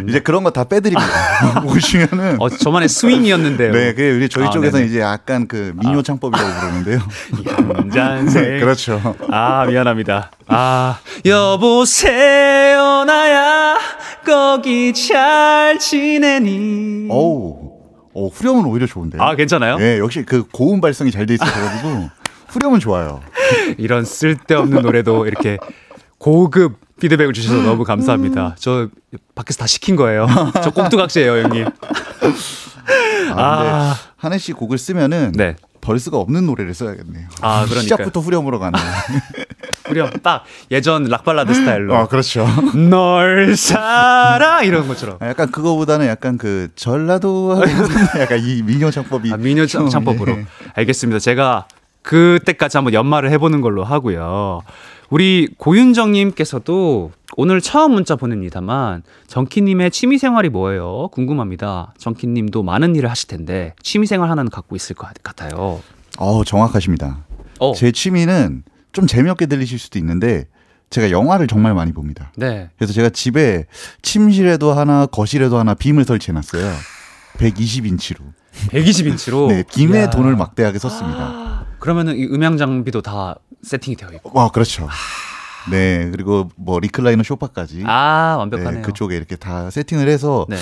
이제 그런 거 다 빼드립니다. *laughs* 오시면은 어 저만의 스윙이었는데요. 네, 그 우리 저희 아, 쪽에서. 이제 약간 그 민요 창법이라고 부르는데요. 한잔 생. 그렇죠. 아 미안합니다. 아 여보세요 나야 거기 잘 지내니. 어우, 어, 후렴은 오히려 좋은데. 아 괜찮아요? 네, 역시 그 고음 발성이 잘 돼 있어가지고 *laughs* 후렴은 좋아요. 이런 쓸데없는 노래도 이렇게 고급 피드백을 주셔서 너무 감사합니다. 저 밖에서 다 시킨 거예요. *laughs* 저 꼭두각시예요, 형님. 아, 아. 한해 씨 곡을 쓰면은 네. verse가 없는 노래를 써야겠네요. 아, 그러니까요. 시작부터 후렴으로 가는. *laughs* 후렴 딱 예전 락발라드 스타일로 아, 그렇죠. 널 사랑 이런 것처럼. 아, 약간 그거보다는 약간 그 전라도 *laughs* 약간 이 민요 창법이 아, 좀, 창법으로. 예. 알겠습니다. 제가 그때까지 한번 연말을 해보는 걸로 하고요. 우리 고윤정님께서도 오늘 처음 문자 보냅니다만 정키님의 취미 생활이 뭐예요? 궁금합니다. 정키님도 많은 일을 하실 텐데 취미 생활 하나는 갖고 있을 것 같아요. 어우, 정확하십니다. 어, 제 취미는 좀 재미없게 들리실 수도 있는데 제가 영화를 정말 많이 봅니다. 네. 그래서 제가 집에 침실에도 하나, 거실에도 하나 빔을 설치해놨어요. 120인치로. 120인치로. 네, 빔에 돈을 막대하게 썼습니다. 그러면은 이 음향 장비도 다 세팅이 되어 있고. 와, 그렇죠. 네, 그리고 뭐 리클라이너 쇼파까지. 아 완벽하네요. 네, 그쪽에 이렇게 다 세팅을 해서 네.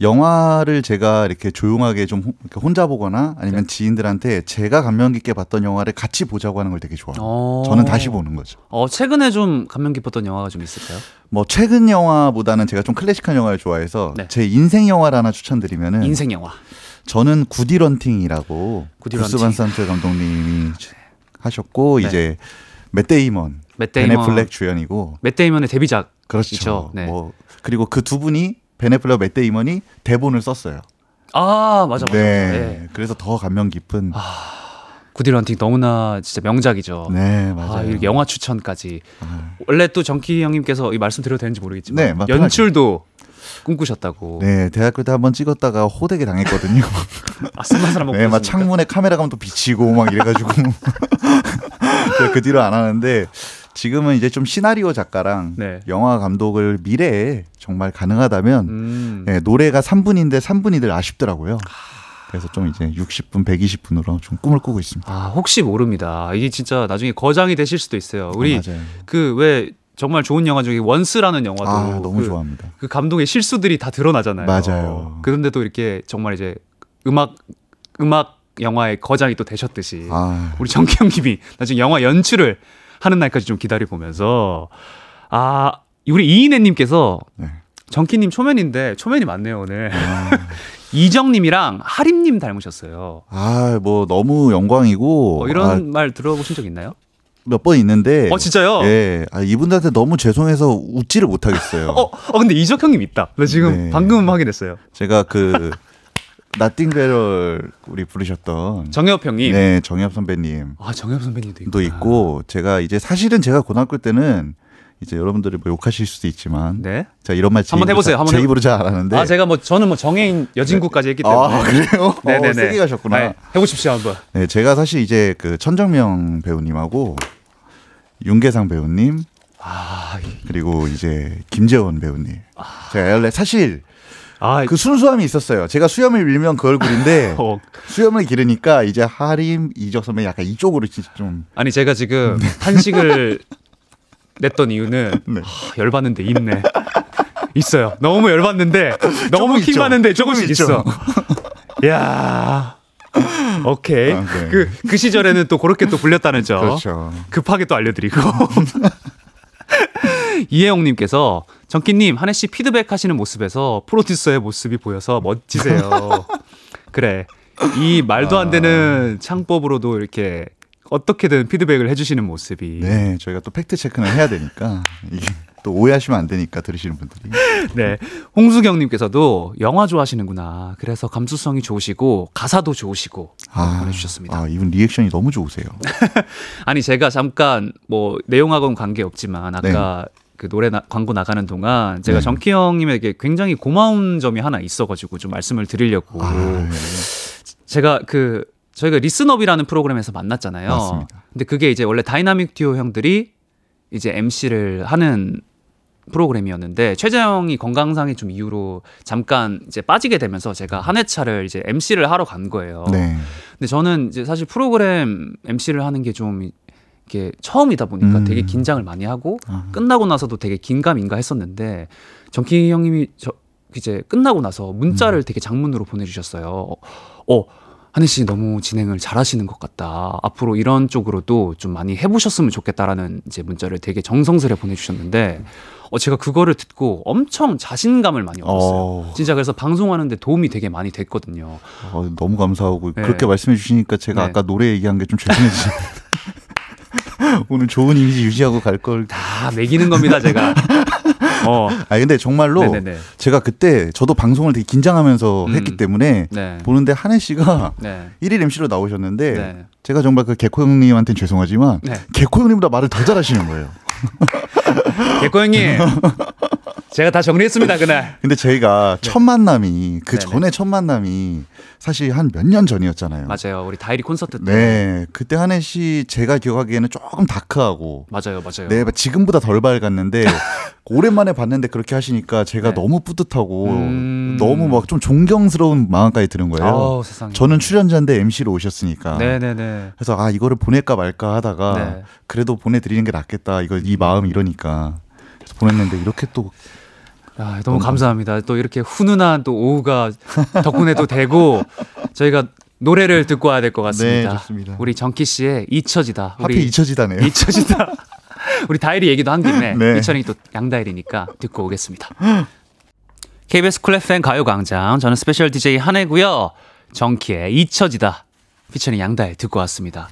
영화를 제가 이렇게 조용하게 좀 혼자 보거나 아니면 네. 지인들한테 제가 감명 깊게 봤던 영화를 같이 보자고 하는 걸 되게 좋아해요. 어. 저는 다시 보는 거죠. 어 최근에 좀 감명 깊었던 영화가 좀 있을까요? 뭐 최근 영화보다는 제가 좀 클래식한 영화를 좋아해서 네. 제 인생 영화를 하나 추천드리면은 인생 영화. 저는 구디런팅이라고 구디 구스. 반산트 감독님이 하셨고 네. 이제 맷 데이먼, 맷 베네 데이먼. 플렉 주연이고 맷 데이먼의 데뷔작. 그렇죠. 네. 뭐 그리고 그 두 분이 벤 애플렉, 맷 데이먼이 대본을 썼어요. 아 맞아 맞아. 네. 네. 그래서 더 감명 깊은 구딜 헌팅 너무나 진짜 명작이죠. 네, 아, 맞아요. 이렇게 영화 추천까지. 아. 원래 또 정키 형님께서 이 말씀 드려도 되는지 모르겠지만 네. 연출도 꿈꾸셨다고. 네, 대학교 때 한번 찍었다가 호되게 당했거든요. 아, 쓴맛을 한번 네, 막? 창문에 카메라 감도 비치고 막 이래가지고 *laughs* 그 뒤로 안 하는데 지금은 이제 좀 시나리오 작가랑 네. 영화 감독을 미래에 정말 가능하다면 음. 네, 노래가 3분인데 3분이 들 아쉽더라고요. 그래서 좀 이제 60분, 120분으로 좀 꿈을 꾸고 있습니다. 아, 혹시 모릅니다. 이게 진짜 나중에 거장이 되실 수도 있어요. 우리 아, 맞아요. 그왜 정말 좋은 영화 중에 원스라는 영화도 아, 너무 그, 좋아합니다. 그 감독의 실수들이 다 드러나잖아요. 맞아요. 그런데도 이렇게 정말 이제 음악 음악 영화의 거장이 또 되셨듯이 아, 우리 정기 형님이 나중에 영화 연출을 하는 날까지 좀 기다려 보면서 아 우리 이인혜님께서 네. 정기님 초면인데 초면이 많네요 오늘 아, *laughs* 이정님이랑 하림님 닮으셨어요. 아, 뭐 너무 영광이고 어, 이런 말 들어보신 적 있나요? 몇 번 있는데 어 진짜요? 예, 아, 이분들한테 너무 죄송해서 웃지를 못하겠어요. *laughs* 어, 어 근데 이적 형님 있다. 나 지금 네. 방금 확인했어요. 제가 그 나띵 베럴 우리 부르셨던 정엽 형님. 네 정엽 선배님도 아 정엽 선배님도 있고. 있고 제가 이제 사실은 제가 고등학교 때는 이제 여러분들이 뭐 욕하실 수도 있지만 네. 자 이런 말제 한번 해보세요. 잘- 한번 제 해- 입으로 잘 안 하는데 아 제가 뭐 저는 뭐 정해인 여진구까지 했기 때문에. 아 그래요? 네네네. 어, 세게 가셨구나. 네, 해보십시오 한번. 네, 제가 사실 이제 그 천정명 배우님하고 윤계상 배우님 아, 이- 그리고 이제 김재원 배우님. 제가 원래 사실 아, 그 순수함이 있었어요. 제가 수염을 밀면 그 얼굴인데 *laughs* 어, 수염을 기르니까 이제 하림 이적 선배 약간 이쪽으로 좀 아니 제가 지금 한식을 *laughs* 냈던 이유는 네. 하, 열받는데 있네. 있어요. 너무 열받는데 *laughs* 너무 조금 있죠. 킹받는데 조금씩 조금 있어. 야. 오케이. 아, 네. 그, 그 시절에는 또 그렇게 또 불렸다는 점. 그렇죠. 급하게 또 알려드리고. 이혜영님께서 정기님 한혜 씨 피드백 하시는 모습에서 프로듀서의 모습이 보여서 멋지세요. *laughs* 그래 이 말도 안 되는 창법으로도 이렇게 어떻게든 피드백을 해주시는 모습이 네, 저희가 또 팩트 체크는 해야 되니까 이게 또 오해하시면 안 되니까 들으시는 분들이. 네. 홍수경님께서도 영화 좋아하시는구나. 그래서 감수성이 좋으시고 가사도 좋으시고 보내주셨습니다. 아, 이분 리액션이 너무 좋으세요. *laughs* 아니 제가 잠깐 뭐 내용하고는 관계 없지만 아까 그 노래 나, 광고 나가는 동안 제가 네. 정키 형님에게 굉장히 고마운 점이 하나 있어가지고 좀 말씀을 드리려고 아, 네. 제가 그 저희가 리슨 업이라는 프로그램에서 만났잖아요. 맞습니다. 근데 그게 이제 원래 다이나믹 듀오 형들이 이제 MC를 하는 프로그램이었는데 최자 형이 건강상의 좀 이유로 잠깐 이제 빠지게 되면서 제가 한 회차를 이제 MC를 하러 간 거예요. 네. 근데 저는 이제 사실 프로그램 MC를 하는 게 좀 이게 처음이다 보니까 음. 되게 긴장을 많이 하고 아. 끝나고 나서도 되게 긴가민가 했었는데 정키 형님이 저 이제 끝나고 나서 문자를 되게 장문으로 보내주셨어요. 어, 한혜 씨 너무 진행을 잘하시는 것 같다. 앞으로 이런 쪽으로도 좀 많이 해보셨으면 좋겠다라는 이제 문자를 되게 정성스레 보내주셨는데 어, 제가 그거를 듣고 엄청 자신감을 많이 얻었어요. 어, 진짜 그래서 방송하는데 도움이 되게 많이 됐거든요. 어, 너무 감사하고 네. 그렇게 말씀해 주시니까 제가 네. 아까 노래 얘기한 게 좀 죄송해지네요. *laughs* *laughs* 오늘 좋은 이미지 유지하고 갈 걸. 다 매기는 겁니다, 제가. *laughs* 어. 아 근데 정말로 네네네. 제가 그때 저도 방송을 되게 긴장하면서 음. 했기 때문에 네. 보는데 한혜 씨가 네. 1일 MC로 나오셨는데 네. 제가 정말 그 개코 형님한테는 죄송하지만 네. 개코 형님보다 말을 더 잘하시는 거예요. *laughs* 개코 형님. 제가 다 정리했습니다, 그날. *laughs* 근데 저희가 첫 만남이 그 네. 네네. 전에 첫 만남이 사실 한 몇 년 전이었잖아요. 맞아요. 우리 다이리 콘서트 때. 네, 그때 한혜 씨 제가 기억하기에는 조금 다크하고 맞아요, 맞아요. 네, 지금보다 덜 밝았는데 *laughs* 오랜만에 봤는데 그렇게 하시니까 제가 네. 너무 뿌듯하고 음. 너무 막 좀 존경스러운 마음까지 드는 거예요. 아우, 세상에. 저는 출연자인데 MC로 오셨으니까. 네네네. 그래서 아 이거를 보낼까 말까 하다가 네. 그래도 보내드리는 게 낫겠다. 이거 이 마음이 이러니까 그래서 보냈는데 이렇게 또 아, 너무 감사합니다. 또 이렇게 훈훈한 또 오후가 *laughs* 덕분에도 되고 저희가 노래를 듣고 와야 될 것 같습니다. 네, 좋습니다. 우리 정키 씨의 잊혀지다. 하필 잊혀지다네요. 잊혀지다. *laughs* 우리 다일이 얘기도 한 김에 네. 이천이 또 양다일이니까 듣고 오겠습니다. *laughs* KBS 쿨 FM 가요광장 저는 스페셜 DJ 한해고요. 정키의 잊혀지다 피처링 양다일 듣고 왔습니다.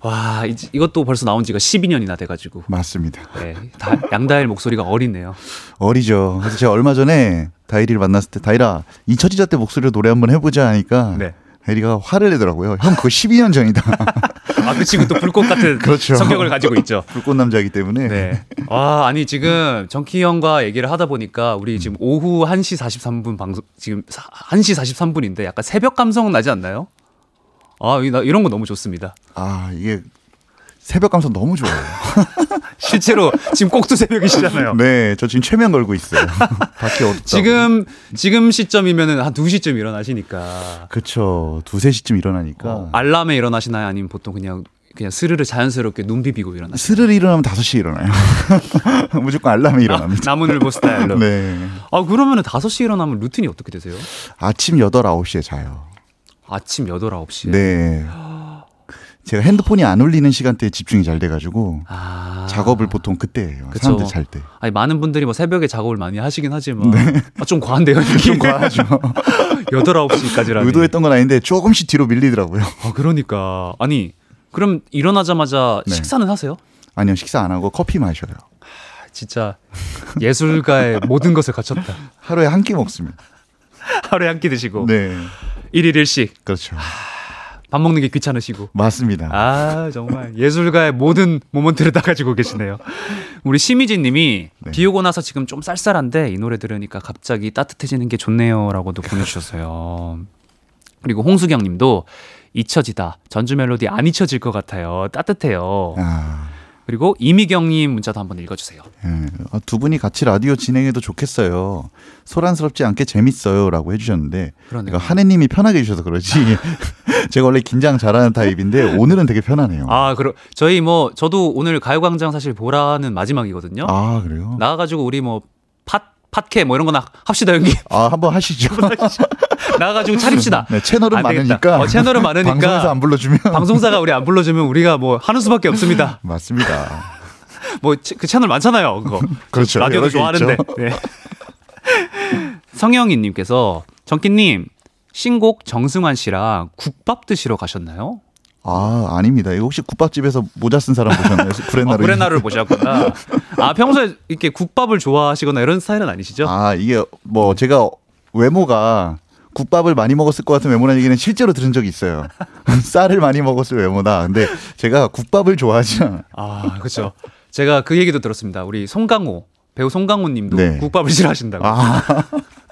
와 이, 이것도 벌써 나온 지가 12년이나 돼가지고 맞습니다. 네, 다, 양다일 목소리가 어리네요. 어리죠. 그래서 제가 얼마 전에 다이리를 만났을 때 다이라 잊혀지자 때 목소리로 노래 한번 해보자 하니까 네. 해리가 화를 내더라고요. 형 그거 12년 전이다. *laughs* 아, 그 친구 또 불꽃 같은 *laughs* 그렇죠. 성격을 가지고 있죠. 불꽃 남자이기 때문에. 네. 아, 아니 지금 정키 형과 얘기를 하다 보니까 우리 지금 오후 1시 43분 방송 지금 사- 1시 43분인데 약간 새벽 감성 나지 않나요? 아, 이- 이런 거 너무 좋습니다. 아 이게 새벽 감성 너무 좋아요. *laughs* 실제로 지금 꼭두 새벽이시잖아요. 네, 저 지금 최면 걸고 있어요. *laughs* 밖에 없다. 지금 지금 시점이면은 한 2시쯤 일어나시니까 그쵸 두세 시쯤 일어나니까 어, 알람에 일어나시나요? 아니면 보통 그냥 그냥 스르르 자연스럽게 눈 비비고 일어나시나요? 스르르 일어나면 5시 일어나요. *laughs* 무조건 알람에 일어납니다. 나무늘보 스타일로. 네. 아, 그러면은 5시 일어나면 루틴이 어떻게 되세요? 아침 8, 9시에 자요. 아침 8, 9시에. 네. 제가 핸드폰이 안 울리는 시간대에 집중이 잘 돼가지고 아. 작업을 보통 그때 해요. 그쵸. 사람들 잘 때. 아니 많은 분들이 뭐 새벽에 작업을 많이 하시긴 하지만 아, 좀 과한데요. 좀 과하죠. *laughs* 8, 9시까지라니. 의도했던 건 아닌데 조금씩 뒤로 밀리더라고요. 아, 그러니까. 아니, 그럼 일어나자마자 네. 식사는 하세요? 아니요, 식사 안 하고 커피 마셔요. 아, 진짜 예술가의 모든 것을 갖췄다. 하루에 한 끼 먹습니다. 하루에 한 끼 드시고 네. 일일일씩 그렇죠. 밥 먹는 게 귀찮으시고. 맞습니다. 아 정말 예술가의 모든 모먼트를 다 가지고 계시네요. 우리 심희진 님이 네. 비 오고 나서 지금 좀 쌀쌀한데 이 노래 들으니까 갑자기 따뜻해지는 게 좋네요라고도 보내주셨어요. 그리고 홍수경 님도 잊혀지다. 전주 멜로디 안 잊혀질 것 같아요. 따뜻해요. 아, 그리고 이미경 님 문자도 한번 읽어주세요. 예. 아, 두 분이 같이 라디오 진행해도 좋겠어요. 소란스럽지 않게 재밌어요라고 해주셨는데. 그러니까 하느님이 편하게 해주셔서 그러지 *laughs* 제가 원래 긴장 잘하는 타입인데 오늘은 되게 편하네요. 아, 그럼 저희 뭐 저도 오늘 가요광장 사실 보라는 마지막이거든요. 아, 그래요? 나와가지고 우리 뭐 팟, 팟캐 뭐 이런 거나 합시다 형님. *laughs* 아 한번 하시죠. 나와가지고 차립시다. 네, 채널은. 많으니까. 어, 채널은 많으니까. 방송에서 안 불러주면 방송사가 우리 안 불러주면 우리가 뭐 하는 수밖에 없습니다. *laughs* 맞습니다. 뭐 그 채널 많잖아요. 그거. *laughs* 그렇죠. 라디오도 좋아하는데. 네. 성영이님께서 정기님 신곡 정승환 씨랑 국밥 드시러 가셨나요? 아 아닙니다. 이거 혹시 국밥집에서 모자 쓴 사람 보셨나요? 어, 브레나루. 브레나를 보셨구나. 아 평소에 이렇게 국밥을 좋아하시거나 이런 스타일은 아니시죠? 아 이게 뭐 제가 외모가 국밥을 많이 먹었을 것 같은 외모라는 얘기는 실제로 들은 적이 있어요. *laughs* 쌀을 많이 먹었을 외모다. 근데 제가 국밥을 좋아하지 않아요. 아, 그렇죠. 제가 그 얘기도 들었습니다. 우리 송강호 배우 송강호님도 네. 국밥을 싫어하신다고. 아,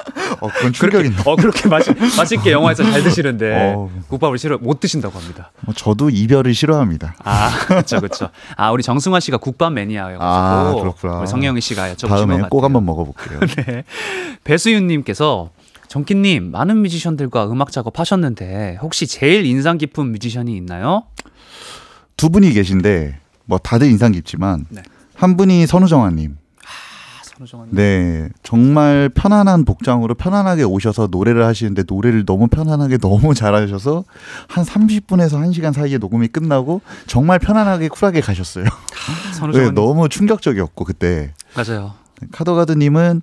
*laughs* 어, 그건 충격이네. 어 그렇게 맛있, 맛있게 영화에서 잘 드시는데 *laughs* 어우. 국밥을 싫어 못 드신다고 합니다. 뭐 저도 이별을 싫어합니다. 아 그렇죠 그렇죠. 아 우리 정승환 씨가 국밥 매니아여가지고 아, 그렇구나. 우리 성영희 씨가 여쭤보신 다음에. 꼭 한번 먹어볼게요. *laughs* 네. 배수윤님께서 정키님 많은 뮤지션들과 음악 작업하셨는데 혹시 제일 인상 깊은 뮤지션이 있나요? 두 분이 계신데 뭐 다들 인상 깊지만 네. 한 분이 선우정아님. 아, 선우정아님. 네, 정말 편안한 복장으로 편안하게 오셔서 노래를 하시는데 노래를 너무 편안하게 *laughs* 너무 잘하셔서 한 30분에서 1시간 사이에 녹음이 끝나고 정말 편안하게 쿨하게 가셨어요. 네, 선우정아님. 너무 충격적이었고 그때 맞아요. 카더가드님은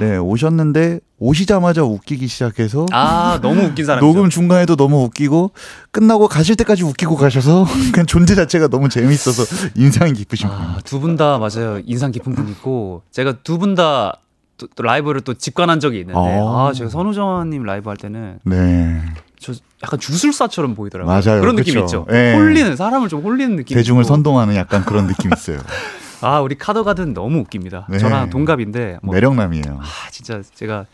네 오셨는데 오시자마자 웃기기 시작해서 아 너무 웃긴 사람이죠. 녹음 중간에도 너무 웃기고 끝나고 가실 때까지 웃기고 가셔서 *laughs* 그냥 존재 자체가 너무 재밌어서 인상이 깊으신 분. 아, 두분 다 맞아요. 인상 깊은 분이고 제가 두 분다 또, 또 라이브를 또 직관한 적이 있는데 아. 아, 제가 선우정아님 라이브 할 때는 네. 저 약간 주술사처럼 보이더라고요. 맞아요. 그런 느낌 그쵸. 있죠. 예. 홀리는 사람을 좀 홀리는 느낌. 대중을. 선동하는 약간 그런 느낌이 있어요. *laughs* 아 우리 카더가든 너무 웃깁니다. 네. 저랑 동갑인데 뭐, 매력남이에요. 아 진짜 제가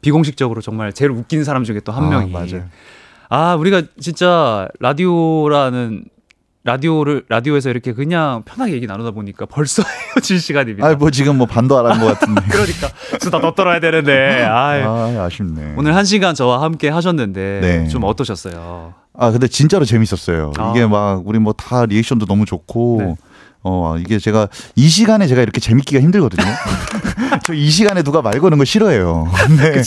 비공식적으로 정말 제일 웃긴 사람 중에 또한 아, 명이. 맞아요. 아 우리가 진짜 라디오라는 라디오를 라디오에서 이렇게 그냥 편하게 얘기 나누다 보니까 벌써 *laughs* 헤어질 시간입니다. 아, 뭐 지금 뭐 반도 안 한 것 같은데. *laughs* 그러니까 수다 더 떨어야 되는데. 아이. 아, 아쉽네. 오늘 한 시간 저와 함께 하셨는데 네. 좀 어떠셨어요? 아, 근데 진짜로 재밌었어요. 아. 이게 막 우리 뭐 다 리액션도 너무 좋고 네. 어, 이게 제가 이 시간에 제가 이렇게 재밌기가 힘들거든요. *laughs* 저 이 시간에 누가 말 거는 거 싫어해요. *laughs* 네.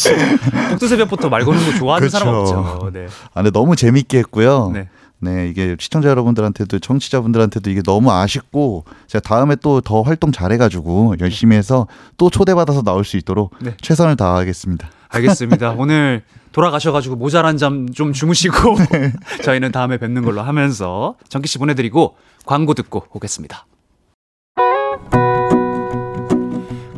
복두새벽부터 말 거는 거 좋아하는 그쵸. 사람 없죠. 네. 아, 근데 너무 재밌게 했고요. 네. 네. 이게 시청자 여러분들한테도 청취자분들한테도 이게 너무 아쉽고 제가 다음에 또 더 활동 잘해가지고 열심히 해서 또 초대받아서 나올 수 있도록 네. 최선을 다하겠습니다. 알겠습니다. *laughs* 오늘 돌아가셔가지고 모자란 잠 좀 주무시고 네. 저희는 다음에 뵙는 걸로 하면서 정키 씨 보내드리고 광고 듣고 오겠습니다.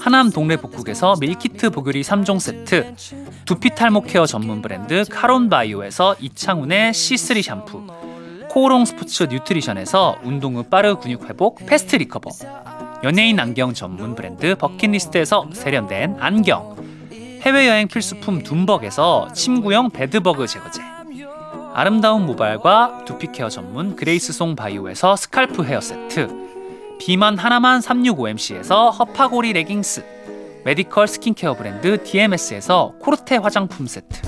하남 동래 복국에서 밀키트 복요리 3종 세트, 두피 탈모 케어 전문 브랜드 카론 바이오에서 이창훈의 C3 샴푸, 코오롱 스포츠 뉴트리션에서 운동 후 빠른 근육 회복 패스트 리커버, 연예인 안경 전문 브랜드 버킷리스트에서 세련된 안경, 해외여행 필수품 둠벅에서 침구용 베드버그 제거제, 아름다운 모발과 두피 케어 전문 그레이스송 바이오에서 스칼프 헤어 세트, 비만 하나만 365MC에서 허파고리 레깅스, 메디컬 스킨케어 브랜드 DMS에서 코르테 화장품 세트,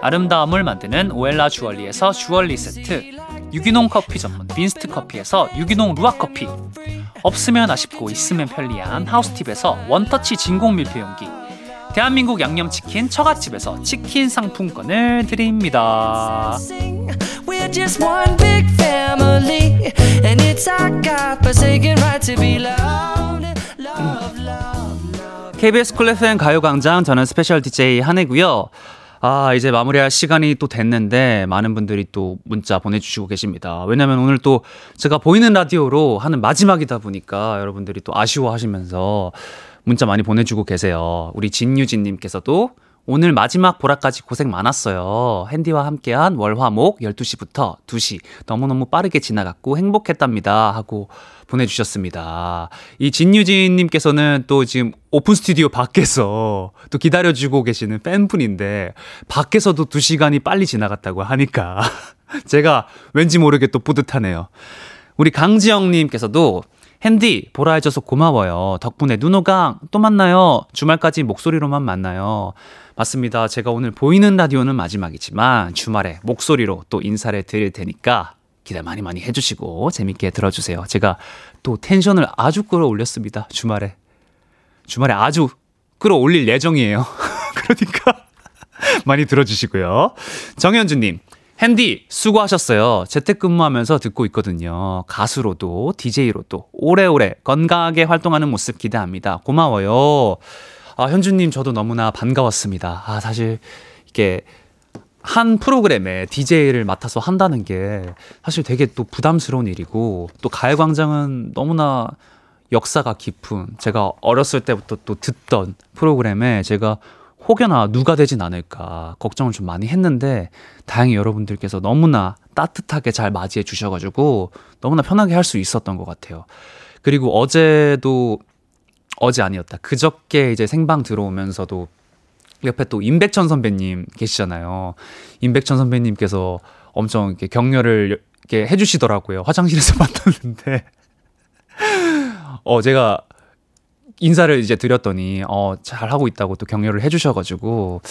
아름다움을 만드는 오엘라 주얼리에서 주얼리 세트, 유기농 커피 전문 빈스트 커피에서 유기농 루아 커피, 없으면 아쉽고 있으면 편리한 하우스팁에서 원터치 진공 밀폐용기, 대한민국 양념치킨 처갓집에서 치킨 상품권을 드립니다. KBS 쿨 FM 가요광장 저는 스페셜 DJ 한해고요. 아 이제 마무리할 시간이 또 됐는데 많은 분들이 또 문자 보내주시고 계십니다. 왜냐면 오늘 또 제가 보이는 라디오로 하는 마지막이다 보니까 여러분들이 또 아쉬워하시면서 문자 많이 보내주고 계세요. 우리 진유진님께서도 오늘 마지막 보라까지 고생 많았어요. 핸디와 함께한 월화목 12시부터 2시 너무너무 빠르게 지나갔고 행복했답니다. 하고 보내주셨습니다. 이 진유진님께서는 또 지금 오픈 스튜디오 밖에서 또 기다려주고 계시는 팬분인데 밖에서도 2시간이 빨리 지나갔다고 하니까 *laughs* 제가 왠지 모르게 또 뿌듯하네요. 우리 강지영님께서도 핸디 보라 해줘서 고마워요. 덕분에 눈호강 또 만나요. 주말까지 목소리로만 만나요. 맞습니다. 제가 오늘 보이는 라디오는 마지막이지만 주말에 목소리로 또 인사를 드릴 테니까 기대 많이 많이 해주시고 재밌게 들어주세요. 제가 또 텐션을 아주 끌어올렸습니다. 주말에. 주말에 아주 끌어올릴 예정이에요. *laughs* 그러니까 *laughs* 많이 들어주시고요. 정현주님, 핸디 수고하셨어요. 재택근무하면서 듣고 있거든요. 가수로도 DJ로도 오래오래 건강하게 활동하는 모습 기대합니다. 고마워요. 아, 현주님 저도 너무나 반가웠습니다. 아, 사실 이게 한 프로그램에 DJ를 맡아서 한다는 게 사실 되게 또 부담스러운 일이고 또 가요광장은 너무나 역사가 깊은 제가 어렸을 때부터 또 듣던 프로그램에 제가 혹여나 누가 되진 않을까 걱정을 좀 많이 했는데 다행히 여러분들께서 너무나 따뜻하게 잘 맞이해 주셔가지고 너무나 편하게 할 수 있었던 것 같아요. 그리고 어제도 어제 아니었다. 그저께 이제 생방 들어오면서도 옆에 또 임백천 선배님 계시잖아요. 임백천 선배님께서 엄청 이렇게 격려를 이렇게 해주시더라고요. 화장실에서 *laughs* 만났는데. 어, 제가 인사를 이제 드렸더니, 어, 잘 하고 있다고 또 격려를 해주셔가지고,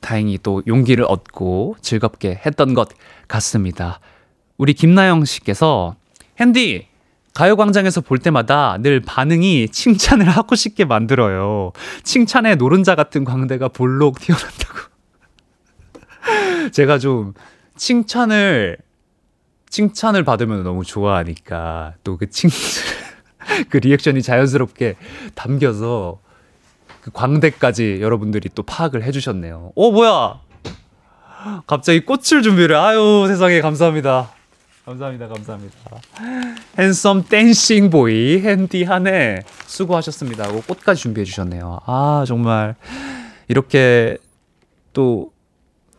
다행히 또 용기를 얻고 즐겁게 했던 것 같습니다. 우리 김나영 씨께서, 핸디, 가요광장에서 볼 때마다 늘 반응이 칭찬을 하고 싶게 만들어요. 칭찬의 노른자 같은 광대가 볼록 튀어난다고. *laughs* 제가 좀 칭찬을, 칭찬을 받으면 너무 좋아하니까 또 그 칭, *laughs* 그 리액션이 자연스럽게 담겨서 그 광대까지 여러분들이 또 파악을 해주셨네요. 어, 뭐야! 갑자기 꽃을 준비를, 아유, 세상에 감사합니다. 감사합니다. 감사합니다. 핸섬 댄싱 보이 핸디 한해 수고하셨습니다 하고 꽃까지 준비해 주셨네요. 아, 정말 이렇게 또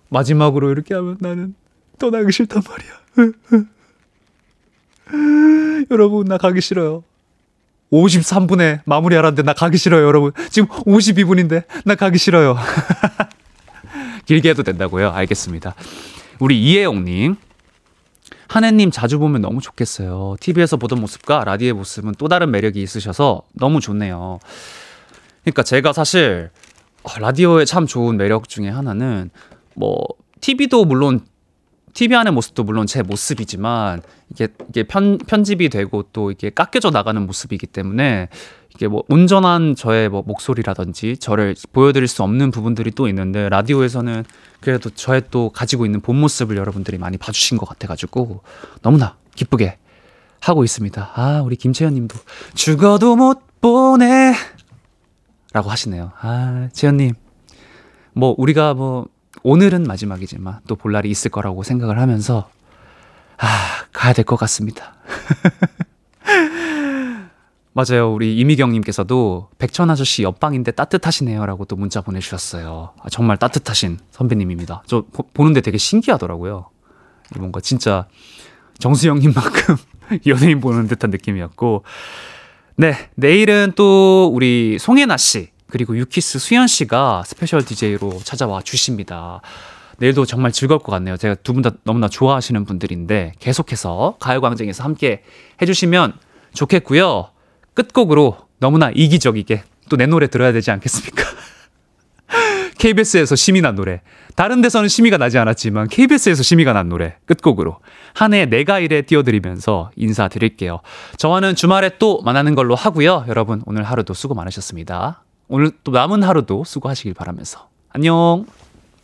마지막으로 이렇게 하면 나는 떠나기 싫단 말이야. *laughs* 여러분 나 가기 싫어요. 53분에 마무리하라는데 나 가기 싫어요, 여러분. 지금 52분인데 나 가기 싫어요. *laughs* 길게 해도 된다고요? 알겠습니다. 우리 이혜영님. 한혜님 자주 보면 너무 좋겠어요. TV에서 보던 모습과 라디오의 모습은 또 다른 매력이 있으셔서 너무 좋네요. 그러니까 제가 사실 어, 라디오의 참 좋은 매력 중에 하나는 뭐 TV도 물론 TV 안의 모습도 물론 제 모습이지만 이게 이게 편 편집이 되고 또 이게 깎여져 나가는 모습이기 때문에 이게 뭐 온전한 저의 뭐 목소리라든지 저를 보여드릴 수 없는 부분들이 또 있는데 라디오에서는 그래도 저의 또 가지고 있는 본 모습을 여러분들이 많이 봐주신 것 같아가지고 너무나 기쁘게 하고 있습니다. 아, 우리 김채연 님도 죽어도 못 보내. 라고 하시네요. 아, 채연님. 뭐, 우리가 뭐, 오늘은 마지막이지만 또 볼 날이 있을 거라고 생각을 하면서, 아, 가야 될 것 같습니다. *laughs* 맞아요. 우리 이미경님께서도 백천 아저씨 옆방인데 따뜻하시네요. 라고 또 문자 보내주셨어요. 아, 정말 따뜻하신 선배님입니다. 저 보, 보는데 되게 신기하더라고요. 뭔가 진짜 정수영님만큼 *laughs* 연예인 보는 듯한 느낌이었고. 네. 내일은 또 우리 송해나 씨, 그리고 유키스 수현 씨가 스페셜 DJ로 찾아와 주십니다. 내일도 정말 즐거울 것 같네요. 제가 두 분 다 너무나 좋아하시는 분들인데 계속해서 가요광장에서 함께 해주시면 좋겠고요. 끝곡으로 너무나 이기적이게 또 내 노래 들어야 되지 않겠습니까? *laughs* KBS에서 심의 난 노래. 다른 데서는 심의가 나지 않았지만 KBS에서 심의가 난 노래. 끝곡으로. 한 해 내가 일에 띄워드리면서 인사드릴게요. 저와는 주말에 또 만나는 걸로 하고요. 여러분 오늘 하루도 수고 많으셨습니다. 오늘 또 남은 하루도 수고하시길 바라면서. 안녕!